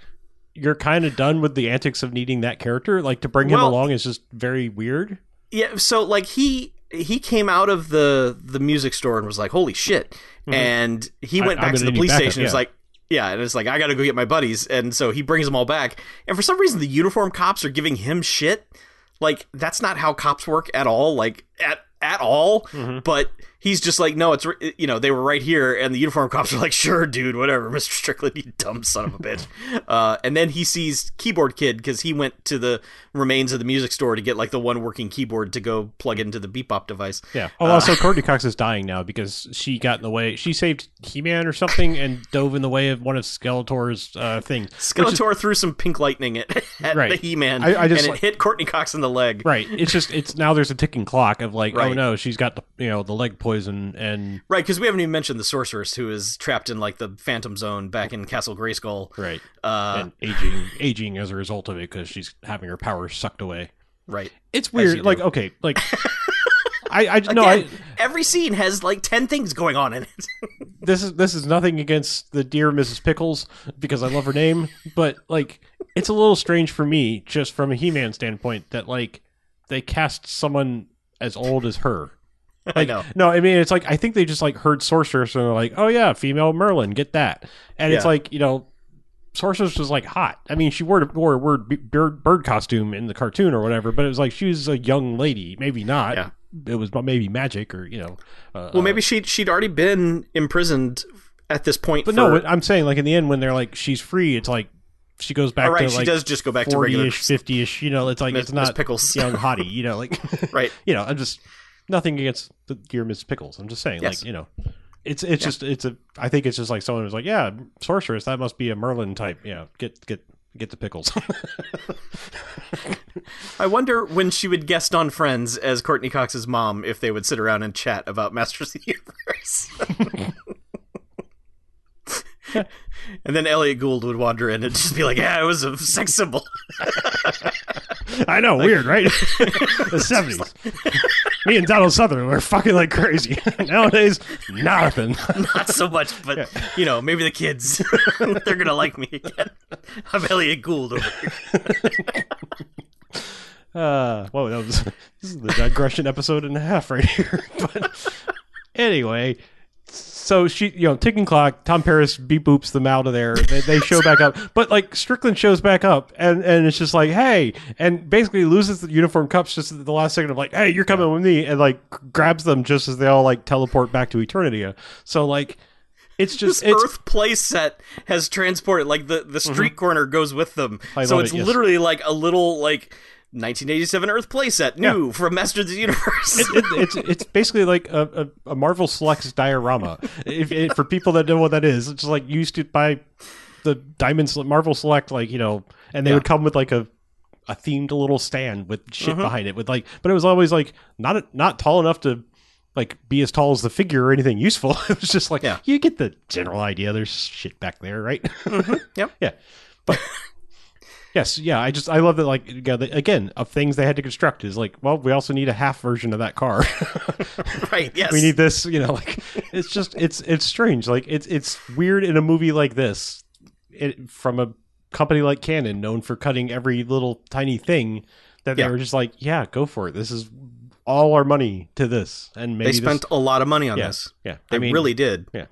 you're kind of done with the antics of needing that character. Like to bring him along is just very weird. yeah. So like he he came out of the the music store and was like, "Holy shit!" And he Mm-hmm. I- went I'm back to the police station. and was like. Yeah, and it's like I got to go get my buddies, and so he brings them all back. And for some reason, the uniform cops are giving him shit. Like that's not how cops work at all. Like at at all. Mm-hmm. But he's just like, no, it's you know they were right here, and the uniform cops are like, sure, dude, whatever, Mister Strickland, you dumb son of a bitch. uh, and then he sees keyboard kid because he went to the remains of the music store to get like the one working keyboard to go plug into the bebop device. Yeah. Oh, Uh, also Courteney Cox is dying now because she got in the way. She saved He-Man or something and dove in the way of one of Skeletor's uh, thing. which is- Skeletor threw some pink lightning at, at Right. the He-Man, I- I just and it like- hit Courteney Cox in the leg. Right. It's just it's now there's a ticking clock of like, oh no, she's got the you know the leg poison and Right, because we haven't even mentioned the sorceress who is trapped in like the Phantom Zone back in Castle Grayskull. right Uh, and aging aging as a result of it because she's having her powers sucked away. right. It's weird. Like okay, like I I no I every scene has like ten things going on in it. this is this is nothing against the dear Mrs. Pickles because I love her name, but like it's a little strange for me just from a He-Man standpoint that like they cast someone as old as her. I know. No, I mean it's like I think they just like heard sorceress and they're like, oh yeah, female Merlin, get that. And it's like you know, sorceress was like hot. I mean, she wore wore a word bird bird costume in the cartoon or whatever, but it was like she was a young lady. Maybe not. Yeah. It was maybe magic or you know. Uh, Well, maybe she she'd already been imprisoned at this point. But for, no, I'm saying like in the end when they're like she's free, it's like she goes back all right, to she like does just go back to regular. 40ish, 50ish. You know, it's like Miss- it's not Pickles. young hottie. You know, like Right. you know, I'm just nothing against the dear Miss Pickles. I'm just saying, Yes. like you know, it's it's just it's a. I think it's just like someone was like, yeah, sorceress. That must be a Merlin type. Yeah, get get get the pickles. I wonder when she would guest on Friends as Courteney Cox's mom if they would sit around and chat about Masters of the Universe. and then Elliott Gould would wander in and just be like, "Yeah, it was a sex symbol." I know, weird, right? the seventies. Me and Donald Sutherland were fucking like crazy. Nowadays, nothing. Not so much, but you know, maybe the kids they're gonna like me again. I'm Elliott Gould over here. Uh, whoa, that was this is the digression episode and a half right here. But anyway, so she, you know, ticking clock. Tom Paris beep boops them out of there. They, they show back up, but like Strickland shows back up, and and it's just like, hey, and basically loses the uniform cups just at the last second of like, hey, you're coming with me, and like grabs them just as they all like teleport back to Eternia. So like. It's This just it's Earth play set has transported like the the street mm-hmm. corner goes with them, I so it's it, yes. literally like a little like 1987 Earth play set new from Masters of the Universe. it, it, it's it's basically like a, a, a Marvel Selects diorama. If it, for people that know what that is, it's like you used to buy the Diamond Marvel Select, like you know, and they Yeah. would come with like a a themed little stand with shit Mm-hmm. behind it, with like, but it was always like not not tall enough to like be as tall as the figure or anything useful. it was just like Yeah. you get the general idea. There's shit back there, right? Yep. yeah, but. Yes, yeah, I just I love that like you know, the- again of things they had to construct is like well we also need a half version of that car. right? Yes. we need this you know like it's just it's it's strange like it's it's weird in a movie like this it, from a company like Cannon, known for cutting every little tiny thing, that Yeah. they were just like, yeah, go for it. This is all our money to this, and maybe they spent this, a lot of money on Yeah. this. yeah. They I mean, really did. Yeah.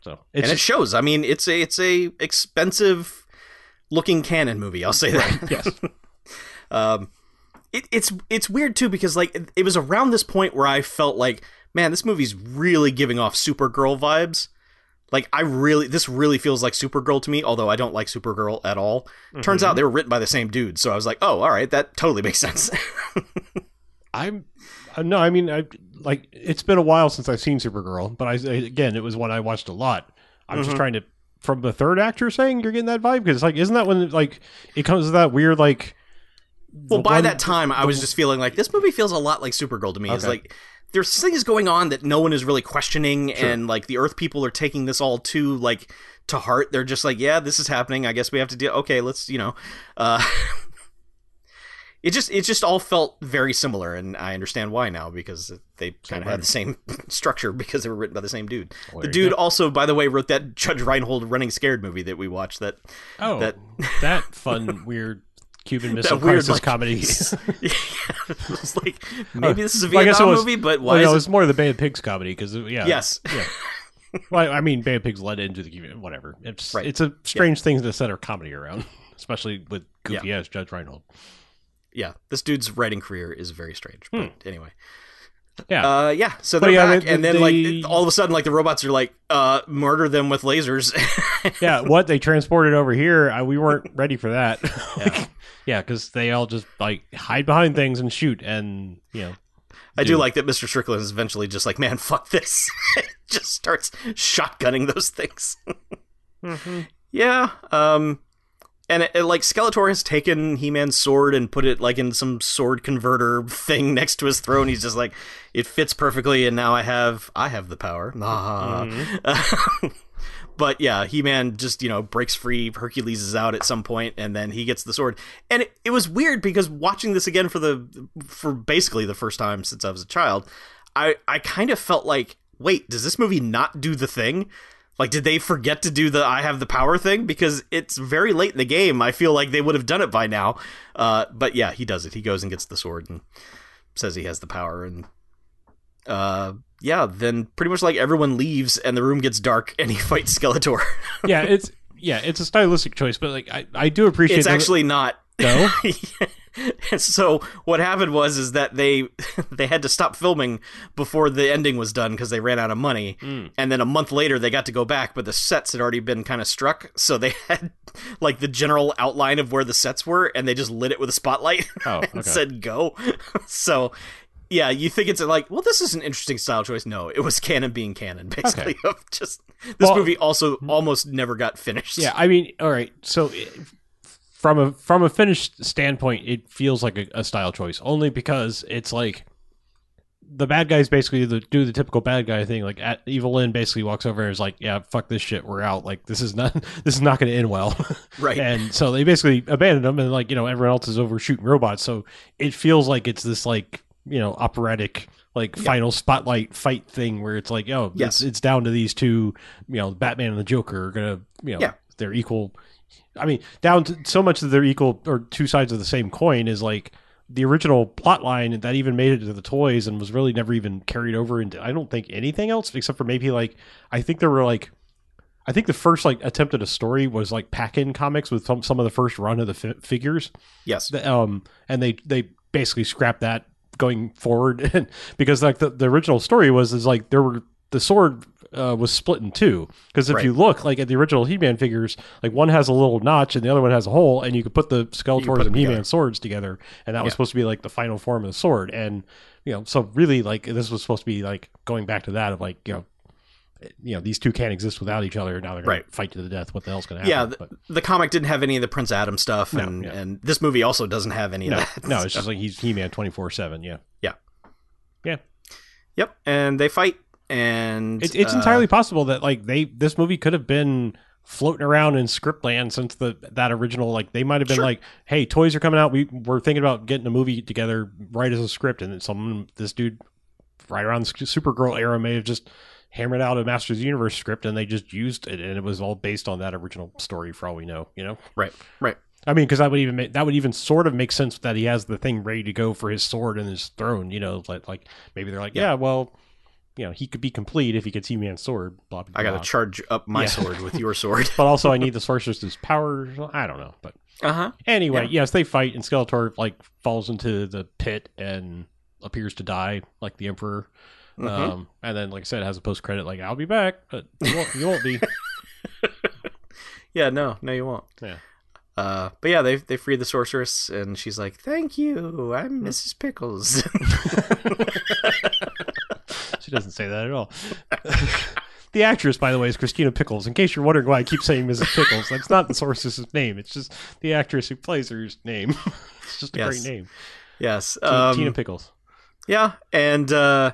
So and it shows. I mean, it's a it's a expensive looking cannon movie. I'll say that. yes, um, it, it's it's weird too because like it, it was around this point where I felt like, man, this movie's really giving off Supergirl vibes. Like I really, this really feels like Supergirl to me. Although I don't like Supergirl at all. Turns Mhm. out they were written by the same dude, so I was like, oh, all right, that totally makes sense. I'm uh, no, I mean, I like it's been a while since I've seen Supergirl, but I again, it was one I watched a lot. I'm Mhm. just trying to from the third actor saying you're getting that vibe because it's like isn't that when like it comes to that weird like Well, by one- that time, I was just feeling like this movie feels a lot like Supergirl to me. It's like there's things going on that no one is really questioning, Sure. and like the Earth people are taking this all too like to heart. They're just like, yeah, this is happening. I guess we have to deal Okay, let's you know. Uh, it just it just all felt very similar, and I understand why now because they kind of had the same structure because they were written by the same dude. Well, the dude go. also, by the way, wrote that Judge Reinhold Running Scared movie that we watched. That oh that- that, fun weird Cuban Missile that weird Crisis like, comedy. yeah, it was like maybe this is a Well, I guess it Vietnam was- movie, but well, why yeah, it is was more the Bay of Pigs comedy because uh, yeah, Yes. yeah. well, I mean, Bay of Pigs led into the Cuban whatever. It's Right. it's a strange thing to set a comedy around, especially with goofy ass Judge Reinhold. Yeah, this dude's writing career is very strange. But Hmm. anyway, Yeah, uh, yeah. So they're yeah, back, they- and then they- like all of a sudden, like the robots are like, uh, murder them with lasers. yeah, what they transported over here, I, we weren't ready for that. Yeah. yeah, because they all just like hide behind things and shoot, and you know, I do Dude. like that Mr. Strickland is eventually just like, man, fuck this. just starts shotgunning those things. yeah. Um, and it, it, like Skeletor has taken He-Man's sword and put it like in some sword converter thing next to his throne. He's just like, it fits perfectly, and now I have I have the power. Ah. but yeah, He-Man just you know breaks free. Hercules is out at some point, and then he gets the sword. And it, it was weird because watching this again for the for basically the first time since I was a child, I I kind of felt like, wait, does this movie not do the thing? Like, did they forget to do the "I have the power" thing? Because it's very late in the game. I feel like they would have done it by now. Uh, but yeah, he does it. He goes and gets the sword and says he has the power. And uh, yeah, then pretty much like everyone leaves and the room gets dark and he fights Skeletor. yeah, it's yeah, it's a stylistic choice, but like I, I do appreciate it's actually not. No. So what happened was is that they they had to stop filming before the ending was done because they ran out of money. Mm. and then a month later they got to go back but the sets had already been kind of struck. So they had like the general outline of where the sets were and they just lit it with a spotlight Oh, and said go. So yeah you think it's like well this is an interesting style choice. No it was cannon being cannon basically of just this Well- movie also almost never got finished. Yeah, I mean, all right. So i- from a from a finished standpoint, it feels like a, a style choice only because it's like the bad guys basically the, do the typical bad guy thing. Like at, Evil Lynn basically walks over and is like, "Yeah, fuck this shit, we're out. Like this is not this is not going to end well." right and so they basically abandon them, and like you know everyone else is over shooting robots. So it feels like it's this like you know operatic like final spotlight fight thing where it's like oh Yes. it's, it's down to these two you know Batman and the Joker are gonna you know Yeah. they're equal. I mean down to so much that they're equal or two sides of the same coin is like the original plot line that even made it to the toys and was really never even carried over into I don't think anything else except for maybe like I think there were like I think the first like attempt at a story was like pack-in comics with some some of the first run of the fi- figures. yes The, um, and they they basically scrapped that going forward because like the, the original story was is like there were the sword uh, was split in two because if Right. you look like at the original He-Man figures, like one has a little notch and the other one has a hole, and you could put the put Skeletors and He-Man together. swords together, and that was supposed to be like the final form of the sword. And you know, so really like this was supposed to be like going back to that of like you know. You know these two can't exist without each other. Now they're going Right. to fight to the death. What the hell's going to yeah, happen? the, But- the comic didn't have any of the Prince Adam stuff, No, and yeah. and this movie also doesn't have any no, of that. no, it's just like he's He-Man twenty four seven. Yeah, yeah, Yeah, yep. And they fight, and it's it's uh, entirely possible that like they this movie could have been floating around in script land since the that original like they might have been Sure. like hey toys are coming out we we're thinking about getting a movie together right as a script and then someone this dude right around the Supergirl era may have just hammered out a Masters of the Universe script and they just used it, and it was all based on that original story for all we know. You know, Right. Right. I mean, because that would even make, that would even sort of make sense that he has the thing ready to go for his sword and his throne. You know, like like maybe they're like, Yeah. yeah, well, you know, he could be complete if he gets He-Man's sword. Blah blah. I got to charge up my Yeah. sword with your sword. but also I need the sorceress's power. I don't know, but Uh huh. anyway, Yeah. yes, they fight, and Skeletor like falls into the pit and appears to die, like the Emperor. Mhm. Um, and then, like I said, has a post credit like "I'll be back," but you won't, you won't be. Yeah. No. No, you won't. Yeah. Uh, but yeah, they they free the sorceress, and she's like, "Thank you, I'm Mrs. Pickles." Doesn't say that at all. the actress, by the way, is Christina Pickles. In case you're wondering why I keep saying Mrs. Pickles, that's not the source's name. It's just the actress who plays her's name. it's just a Yes. great name, yes. Tina, Um, Tina Pickles. Yeah, and uh,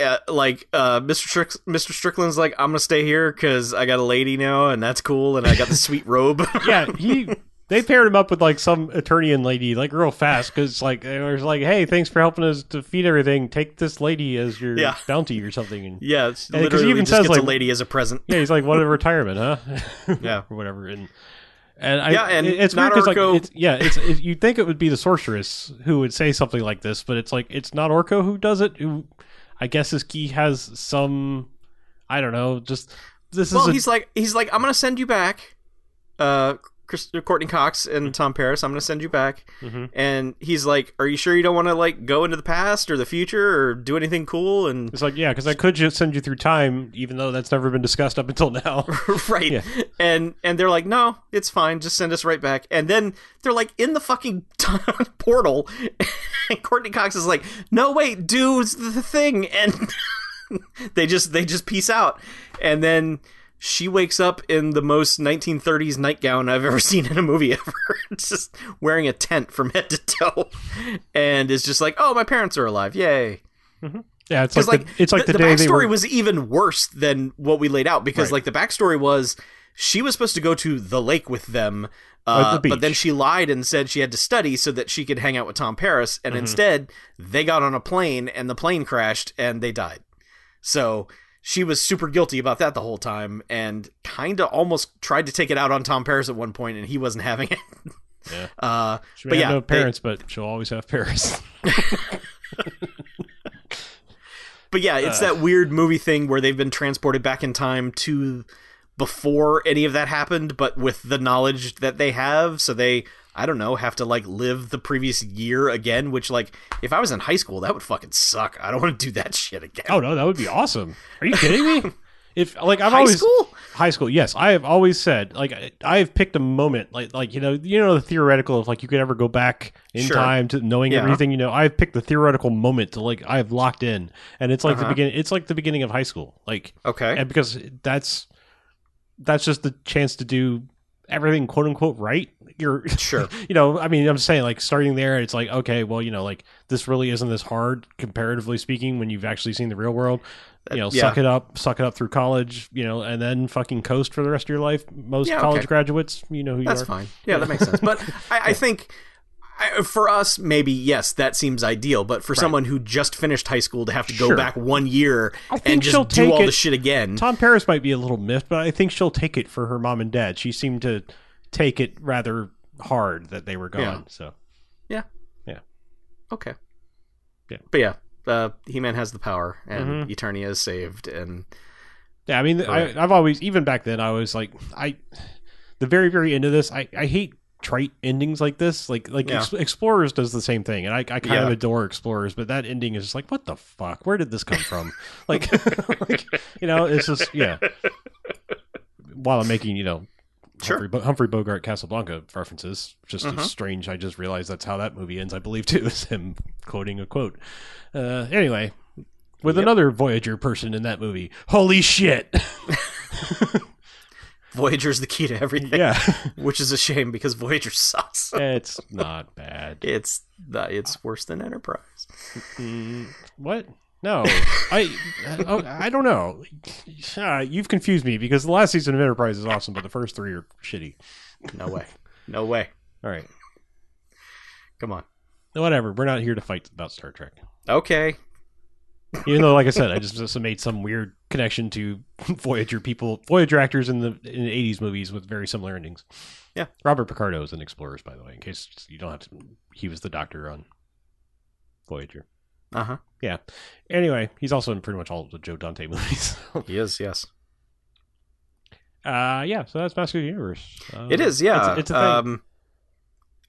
uh, like uh, Mr. Strick- Mr. Strickland's like, I'm gonna stay here because I got a lady now, and that's cool, and I got the sweet robe. yeah, he they paired him up with like some Eternian lady, like real fast, because like they was like, "Hey, thanks for helping us defeat everything. Take this lady as your Yeah. bounty or something." And yeah, it's And 'cause he even just says, gets like- a lady as a present. yeah, he's like, "What a retirement, huh?" Yeah. or whatever. And and I, Yeah, and it's not weird 'cause, like Orko- it's yeah, it's it, you'd think it would be the sorceress who would say something like this, but it's like it's not Orko who does it. Who I guess his key has some, I don't know, just this Well, is a, he's like, he's like, I'm gonna send you back, uh, Chris, Courteney Cox and Tom Paris. I'm gonna send you back, Mhm. and he's like, Are you sure you don't want to like go into the past or the future or do anything cool? And It's like, yeah, because I could just send you through time, even though that's never been discussed up until now. right Yeah. and and they're like no it's fine just send us right back and then they're like in the fucking portal and courteney cox is like no wait do the thing and they just they just peace out and then she wakes up in the most 1930s nightgown I've ever seen in a movie ever. It's just wearing a tent from head to toe, and is just like, "Oh, my parents are alive! Yay!" Yeah, it's like, like, the, it's like the, the, backstory were. was even worse than what we laid out because Right. like the backstory was she was supposed to go to the lake with them, uh, the but then she lied and said she had to study so that she could hang out with Tom Paris, Mm-hmm. and instead they got on a plane and the plane crashed and they died. So she was super guilty about that the whole time and kind of almost tried to take it out on Tom Paris at one point, and he wasn't having it. Yeah. Uh, she but yeah, no they- parents, but she'll always have Paris. But yeah, it's Uh. that weird movie thing where they've been transported back in time to before any of that happened, but with the knowledge that they have, so they I don't know, have to like live the previous year again, which like if I was in high school, that would fucking suck. I don't want to do that shit again. oh no, that would be awesome. Are you kidding me? If like I've high always school? high school, yes, I have always said like I- have picked a moment like like you know you know the theoretical of like you could ever go back in Sure. time to knowing Yeah. everything you know. I've picked the theoretical moment to like I've locked in, and it's like the Uh-huh. beginning. It's like the beginning of high school, like Okay. and because that's that's just the chance to do everything quote unquote right. You're Sure. you know, I mean, I'm saying like starting there, it's like okay, well, you know, like this really isn't this hard comparatively speaking when you've actually seen the real world. Uh, you know, yeah. suck it up, suck it up through college, you know, and then fucking coast for the rest of your life. Most Yeah, college okay. graduates, you know who That's you are. fine. Yeah, that makes sense. But I, I think I, for us, maybe yes, that seems ideal. But for someone who just finished high school to have to go Sure. back one year and just do all it- the shit again, Tom Paris might be a little miffed, but I think she'll take it for her mom and dad. She seemed to take it rather hard that they were gone. Yeah. So yeah, yeah, okay. Yeah. But yeah, uh, He-Man has the power, and Mhm. Eternia is saved, and Yeah, I mean, Right. I, I've always, even back then, I was like, I, the very, very end of this, I, I hate trite endings like this. Like, like Yeah. Ex- Explorers does the same thing, and I, I kind Yeah. of adore Explorers, but that ending is just like, what the fuck? Where did this come from? like, like, you know, it's just yeah. While I'm making, you know, Sure. Humphrey, Bo- Humphrey Bogart Casablanca references, just Mhm. strange. I just realized that's how that movie ends. I believe too is him quoting a quote. Uh, anyway. With Yep. another Voyager person in that movie. Holy shit! Voyager's the key to everything. yeah. which is a shame because Voyager sucks. It's not bad. It's the, it's worse than Enterprise. Mm, what? No, I oh, I don't know. Uh, you've confused me because the last season of Enterprise is awesome, but the first three are shitty. No way. No way. All right, Come on. whatever. We're not here to fight about Star Trek. Okay. Even though, like I said, I just, just made some weird connection to Voyager people, Voyager actors in the in the eighties movies with very similar endings. Yeah. Robert Picardo is in Explorers, by the way, in case you don't have to. He was the Doctor on Voyager. Uh huh. Yeah. Anyway, he's also in pretty much all of the Joe Dante movies. He is. Yes. uh, yeah, so that's Master of the Universe. Uh, It is. Yeah. it's, it's a thing. Um,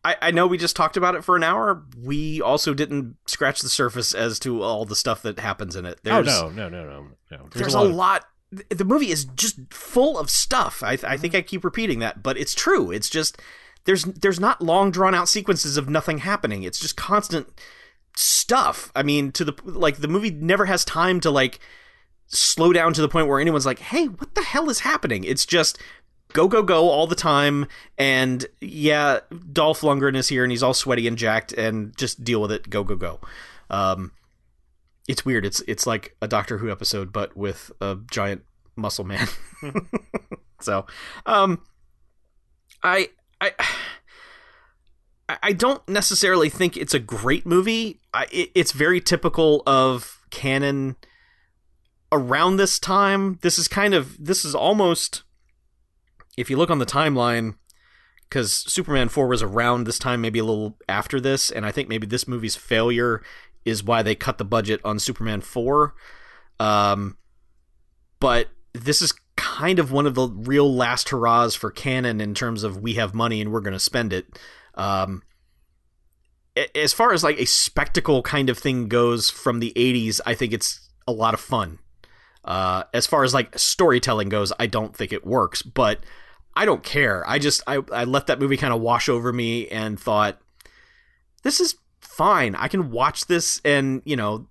I, I know we just talked about it for an hour. We also didn't scratch the surface as to all the stuff that happens in it. oh There's, no, no, no, no, no. there's, a a lot. of- lot. The movie is just full of stuff. I, I think I keep repeating that, but it's true. It's just there's there's not long drawn out sequences of nothing happening. It's just constant stuff. I mean, to the like the movie never has time to like slow down to the point where anyone's like, "Hey, what the hell is happening?" It's just go go go all the time and yeah, Dolph Lundgren is here and he's all sweaty and jacked and just deal with it. Go go go. Um it's weird. It's it's like a Doctor Who episode, but with a giant muscle man. so, um, I I I don't necessarily think it's a great movie. I, it, it's very typical of cannon. Around this time, this is kind of this is almost. If you look on the timeline, because Superman 4 was around this time, maybe a little after this, and I think maybe this movie's failure is why they cut the budget on Superman 4. Um, but this is kind of one of the real last hurrahs for cannon in terms of we have money and we're going to spend it. Um, as far as like a spectacle kind of thing goes from the 80s, I think it's a lot of fun. Uh, as far as like storytelling goes, I don't think it works, but I don't care. I just I, I let that movie kind of wash over me and thought this is fine. I can watch this and, you know,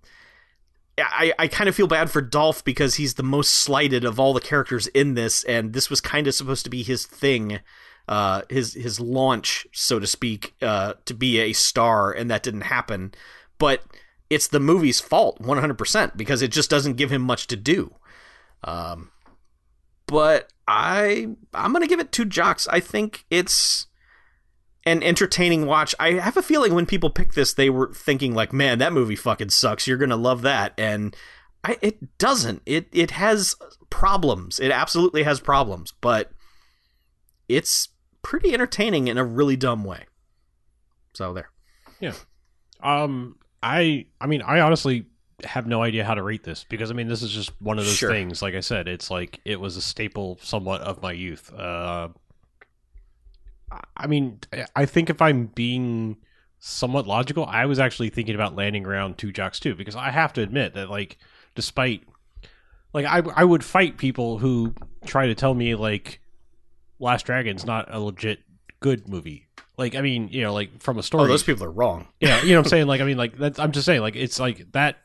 I, I kind of feel bad for Dolph because he's the most slighted of all the characters in this, and this was kind of supposed to be his thing, uh, his his launch, so to speak, uh, to be a star, and that didn't happen. But it's the movie's fault, one hundred percent, because it just doesn't give him much to do. Um, but I I'm gonna give it two jocks. I think it's an entertaining watch. I have a feeling when people pick this, they were thinking like, "Man, that movie fucking sucks. You're gonna love that," and I, it doesn't. It it has problems. It absolutely has problems, but it's pretty entertaining in a really dumb way. So there. Yeah. Um, I, I mean, I honestly have no idea how to rate this because I mean, this is just one of those Sure. things. Like I said, it's like it was a staple, somewhat of my youth. Uh, I- mean, I think if I'm being somewhat logical, I was actually thinking about landing around two jocks too because I have to admit that, like, despite like I, I would fight people who try to tell me like Last Dragon's not a legit good movie. Like, I mean, you know, like from a story. Oh, those people are wrong. Yeah, you know what I'm saying? Like, I mean, like that's, I'm just saying, like it's like that.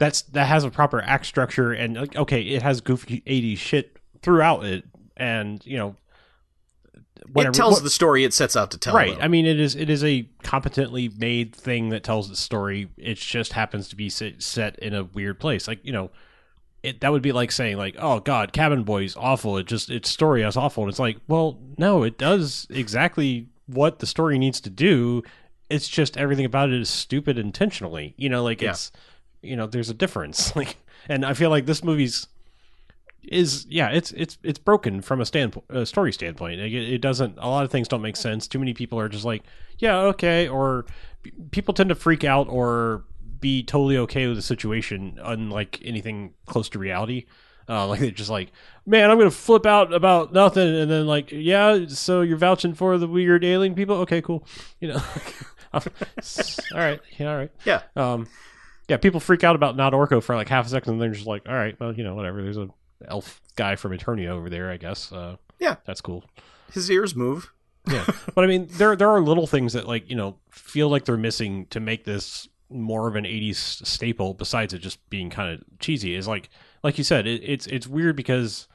That's that has a proper act structure, and like, okay, it has goofy '80s shit throughout it, and you know, it tells what- the story it sets out to tell. right. though. I mean, it is it is a competently made thing that tells the story. It just happens to be set, set in a weird place. Like you know, it that would be like saying like, oh God, Cabin Boy's awful. It just its story is awful. And it's like, well, no, it does exactly what the story needs to do. It's just everything about it is stupid intentionally. You know, like Yeah. it's you know, there's a difference. Like, and I feel like this movie's is yeah, it's it's it's broken from a standpoint, a story standpoint. Like, it, it doesn't. A lot of things don't make sense. Too many people are just like, yeah, okay, or people tend to freak out or be totally okay with the situation, unlike anything close to reality. Uh, like they're just like, man, I'm gonna flip out about nothing, and then like, yeah, so you're vouching for the weird alien people? Okay, cool. You know, all right, yeah, all right. Yeah. Um, yeah, people freak out about not Orko for like half a second, and they're just like, all right, well, you know, whatever. There's a elf guy from Eternia over there, I guess. Uh, Yeah. that's cool. his ears move. Yeah, but I mean, there there are little things that like you know feel like they're missing to make this more of an '80s staple. Besides it just being kind of cheesy, is like like you said, it, it's it's weird because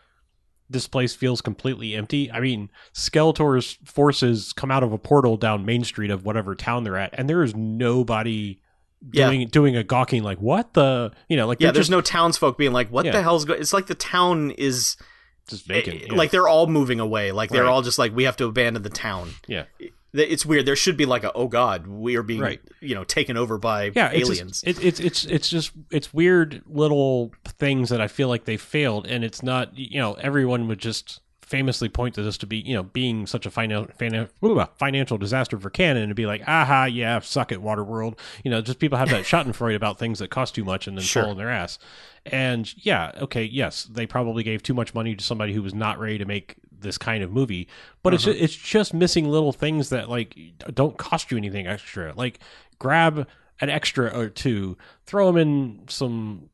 this place feels completely empty. I mean, Skeletor's forces come out of a portal down Main Street of whatever town they're at, and there is nobody Yeah. doing doing a gawking like what the you know like Yeah, there's just, no townsfolk being like, "What Yeah. the hell's going?" It's like the town is just vacant. eh, yeah. like they're all moving away. Like they're Right. all just like, "We have to abandon the town." Yeah. It's weird. There should be like a oh god, we are being Right. you know taken over by yeah it's aliens. just, it, it's it's it's just it's weird little things that i feel like they failed and it's not you know everyone would just famously point to this to be you know being such a finan- finan- financial disaster for cannon and be like aha yeah suck it waterworld you know just people have that schadenfreude about things that cost too much and then Sure. fall on their ass. And yeah okay yes they probably gave too much money to somebody who was not ready to make this kind of movie. But it's Uh-huh. it's just missing little things that like don't cost you anything extra. Like grab an extra or two throw them in some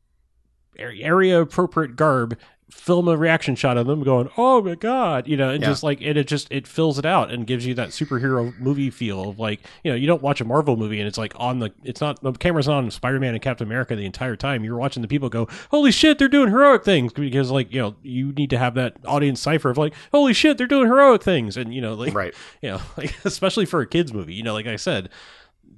area appropriate garb film a reaction shot of them going oh my god you know and Yeah. just like and it just it fills it out and gives you that superhero movie feel of like you know you don't watch a marvel movie and it's like on the it's not the camera's not on spider-man and captain america the entire time you're watching the people go holy shit they're doing heroic things because like you know you need to have that audience cipher of like holy shit they're doing heroic things and you know like right. you know, like especially for a kids movie. You know, like I said,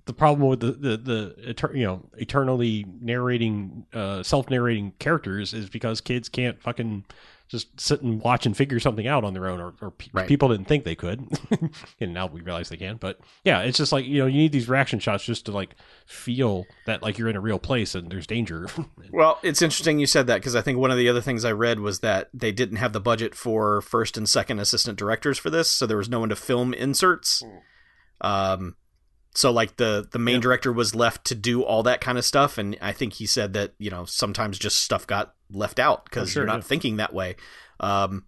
the problem with the the, the you know eternally narrating, uh, self narrating characters is because kids can't fucking just sit and watch and figure something out on their own, or, or pe- Right. people didn't think they could, and now we realize they can. But yeah, it's just like you know, you need these reaction shots just to like feel that like you're in a real place and there's danger. Well, it's interesting you said that because I think one of the other things I read was that they didn't have the budget for first and second assistant directors for this, so there was no one to film inserts. Um, so like the the main Yeah. director was left to do all that kind of stuff, and I think he said that you know sometimes just stuff got left out because sure, you're not yeah. thinking that way. Um,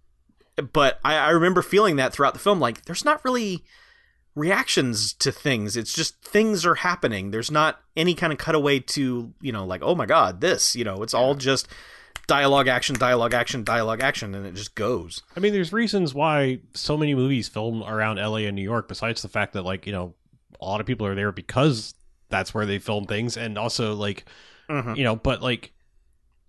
but I, I remember feeling that throughout the film, like there's not really reactions to things. It's just things are happening. There's not any kind of cutaway to, you know, like, oh my god, this, you know, it's all just dialogue action, dialogue action, dialogue action, and it just goes. I mean, there's reasons why so many movies film around LA and New York, besides the fact that, like, you know, a lot of people are there because that's where they film things. And also, like, Mhm. you know, but, like,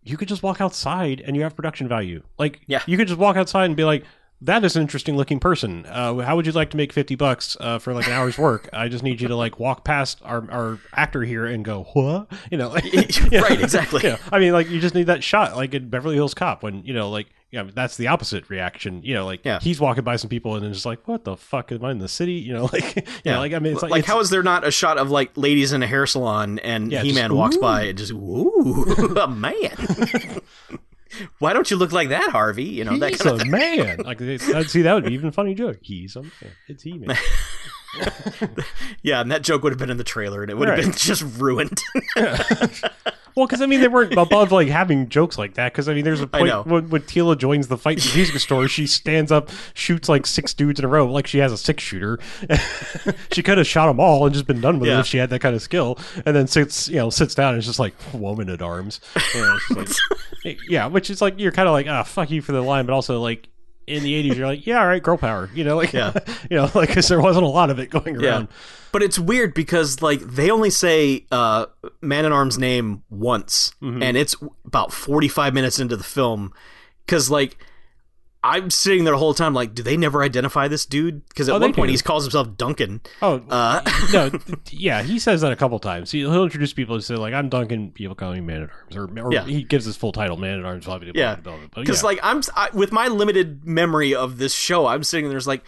you could just walk outside and you have production value. Like, Yeah. you could just walk outside and be like, that is an interesting looking person. Uh, how would you like to make 50 bucks uh, for like an hour's work? I just need you to like walk past our, our actor here and go, what? You know, right, exactly. yeah, I mean, like you just need that shot, like in Beverly Hills Cop, when you know, like, yeah, that's the opposite reaction. You know, like Yeah. he's walking by some people and then just like, what the fuck am I in the city? You know, like, yeah, like I mean, it's like, like it's- how is there not a shot of like ladies in a hair salon and Yeah, He-Man walks by and just ooh, a man. Why don't you look like that, Harvey? You know that he's kind of a man. Like, see that would be even a funny joke. He's a man. It's he man. Yeah, and that joke would have been in the trailer, and it would have been just ruined. Well, because I mean, they weren't above like having jokes like that. Because I mean, there's a point when, when Teela joins the fight in the music store, she stands up, shoots like six dudes in a row, like she has a six shooter. she could have shot them all and just been done with it if she had that kind of skill. And then sits, you know, sits down and is just like woman at arms. You know, like- yeah, which is like you're kind of like ah fuck you for the line, but also like. In the '80s, you're like, yeah, all right, girl power, you know, like, Yeah. you know, like, because there wasn't a lot of it going Yeah. around. But it's weird because like they only say uh, Man in Arms' name once, Mm-hmm. and it's about forty five minutes into the film. Because like I'm sitting there the whole time, like, do they never identify this dude? Because at Oh, one point do. he calls himself Duncan. Oh Uh, no, yeah, he says that a couple times. He, he'll introduce people and say like, "I'm Duncan." People call me Man at Arms, or, or Yeah. he gives his full title, Man at Arms. Blah, Yeah. Because yeah. like I'm I, with my limited memory of this show, I'm sitting there's like.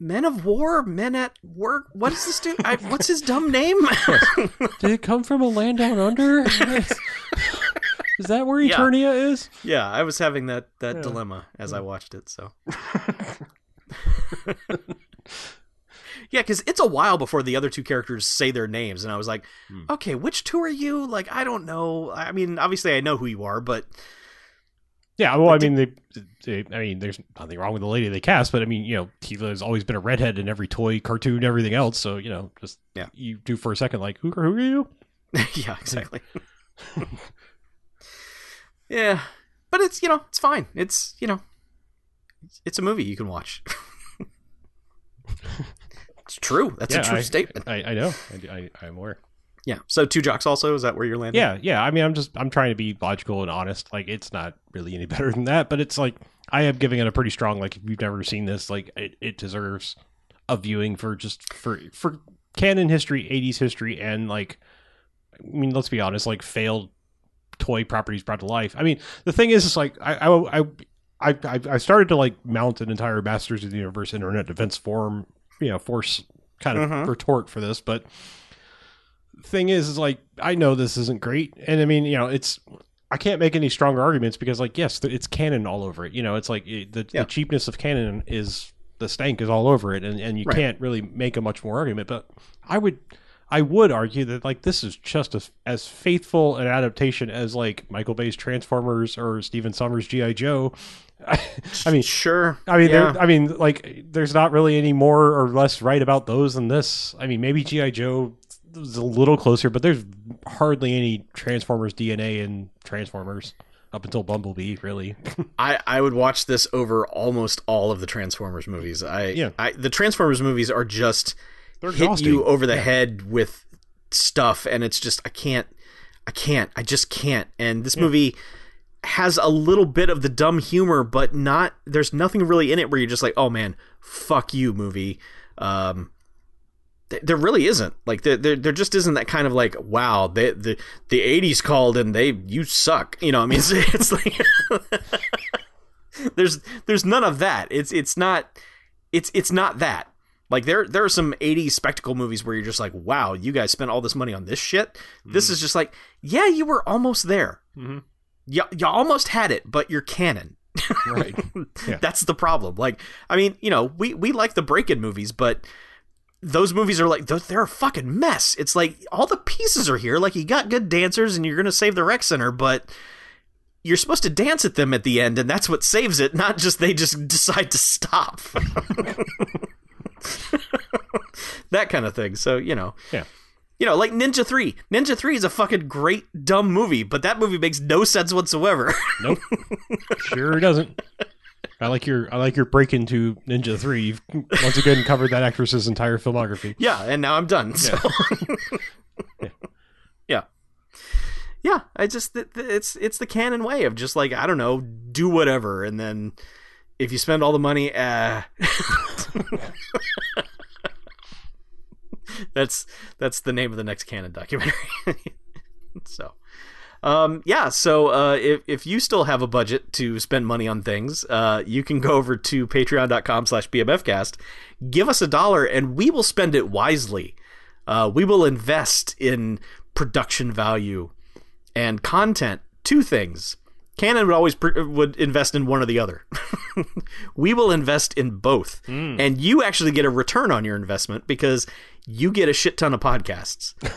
Men of War, Men at Work. What is this dude? I, what's his dumb name? did it come from a land down under? Is that where Yeah. Eternia is? yeah, I was having that that Yeah. dilemma as I watched it. So, yeah, because it's a while before the other two characters say their names, and I was like, Hmm. okay, which two are you? Like, I don't know. I mean, obviously, I know who you are, but Yeah, well, I mean, they, they, I mean, there's nothing wrong with the lady they cast, but I mean, you know, Teela has always been a redhead in every toy, cartoon, and everything else. So you know, just Yeah. you do for a second, like, who, who are you? yeah, exactly. Yeah, but it's you know it's fine. It's you know it's, a movie you can watch. it's true. That's Yeah, a true I- statement. I, I know, I, I, I'm aware. Yeah. So two jocks also is that where you're landing? Yeah, yeah. I mean, I'm just I'm trying to be logical and honest. Like, it's not really any better than that, but it's like I am giving it a pretty strong. Like, if you've never seen this, like it, it deserves a viewing for just for for cannon history, '80s history, and like, I mean, let's be honest, like failed toy properties brought to life. I mean, the thing is, it's like I I I I, I- started to like mount an entire Masters of the Universe Internet Defense Forum, you know, force kind of Mhm. retort for this, but thing is, is like I know this isn't great, and I mean, you know, it's I can't make any stronger arguments because, like, yes, it's cannon all over it. You know, it's like it, the, Yeah. the cheapness of cannon is the stank is all over it, and, and you Right. can't really make a much more argument. But I would, I would argue that like this is just as as faithful an adaptation as like Michael Bay's Transformers or Stephen Sommers' GI Joe. I, I mean, Sure. I mean, yeah. I mean, like, there's not really any more or less right about those than this. I mean, maybe GI Joe is a little closer, but there's hardly any Transformers DNA in Transformers up until Bumblebee, really. I, I would watch this over almost all of the Transformers movies. I, Yeah. I the Transformers movies are just They're hit exhausting. you over the head with stuff, and it's just I can't, I can't, I just can't. And this movie has a little bit of the dumb humor, but not. There's nothing really in it where you're just like, oh man, fuck you, movie. Um, th- there really isn't like there, there, there just isn't that kind of like wow they, the the 80s called and they you suck you know i mean it's, it's like there's there's none of that it's it's not it's it's not that like there there are some 80s spectacle movies where you're just like wow you guys spent all this money on this shit. This is just like yeah you were almost there. Mhm. you, you almost had it but you're cannon. Right. Yeah. that's the problem. Like i mean you know we we like the Breakin' movies but those movies are like those- they're a fucking mess. It's like all the pieces are here. Like you got good dancers and you're gonna save the rec center but you're supposed to dance at them at the end and that's what saves it not just they just decide to stop that kind of thing so you know Yeah. you know like ninja 3 ninja 3 is a fucking great dumb movie but that movie makes no sense whatsoever Nope. sure doesn't. I like your I like your break into Ninja Three. You've once again covered that actress's entire filmography. Yeah, and now I'm done. So. Yeah. yeah. Yeah, I just it's it's the cannon way of just like I don't know, do whatever, and then if you spend all the money, uh, that's that's the name of the next cannon documentary. so, um, yeah. So uh, if if you still have a budget to spend money on things, uh, you can go over to Patreon.com/slash BMFcast, give us a dollar, and we will spend it wisely. Uh, we will invest in production value and content. Two things. Cannon would always pr- would invest in one or the other. we will invest in both, hmm. and you actually get a return on your investment because you get a shit ton of podcasts.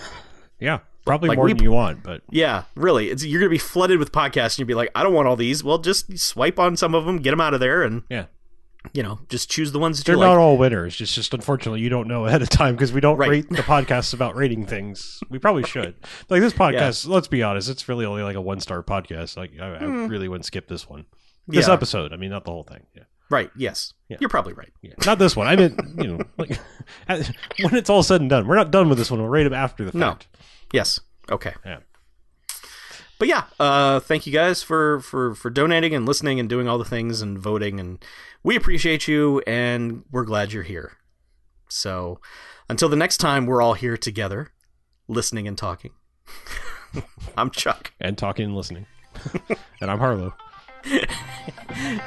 Yeah, probably Like more we- than you want, but Yeah, really. It's you're gonna be flooded with podcasts, and you'll be like, I don't want all these. Well, just swipe on some of them, get them out of there, and yeah, you know, just choose the ones that they're you like. not all winners. It's just unfortunately you don't know ahead of time because we don't Right. rate the podcasts about rating things. We probably should. Like this podcast, let's be honest, it's really only like a one star podcast. Like I, I hmm. really wouldn't skip this one. This Yeah. episode, I mean, not the whole thing. Yeah. Right? Yes, Yeah. you're probably right. Yeah. Not this one. I meant, you know, like when it's all said and done. We're not done with this one. We'll rate them after the fact. No. fact. Yes. Okay. Yeah. But yeah, uh, thank you guys for, for, for donating and listening and doing all the things and voting and we appreciate you and we're glad you're here. So until the next time we're all here together, listening and talking. I'm Chuck. And talking and listening. and I'm Harlow.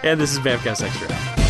And this is Bamcast Extra.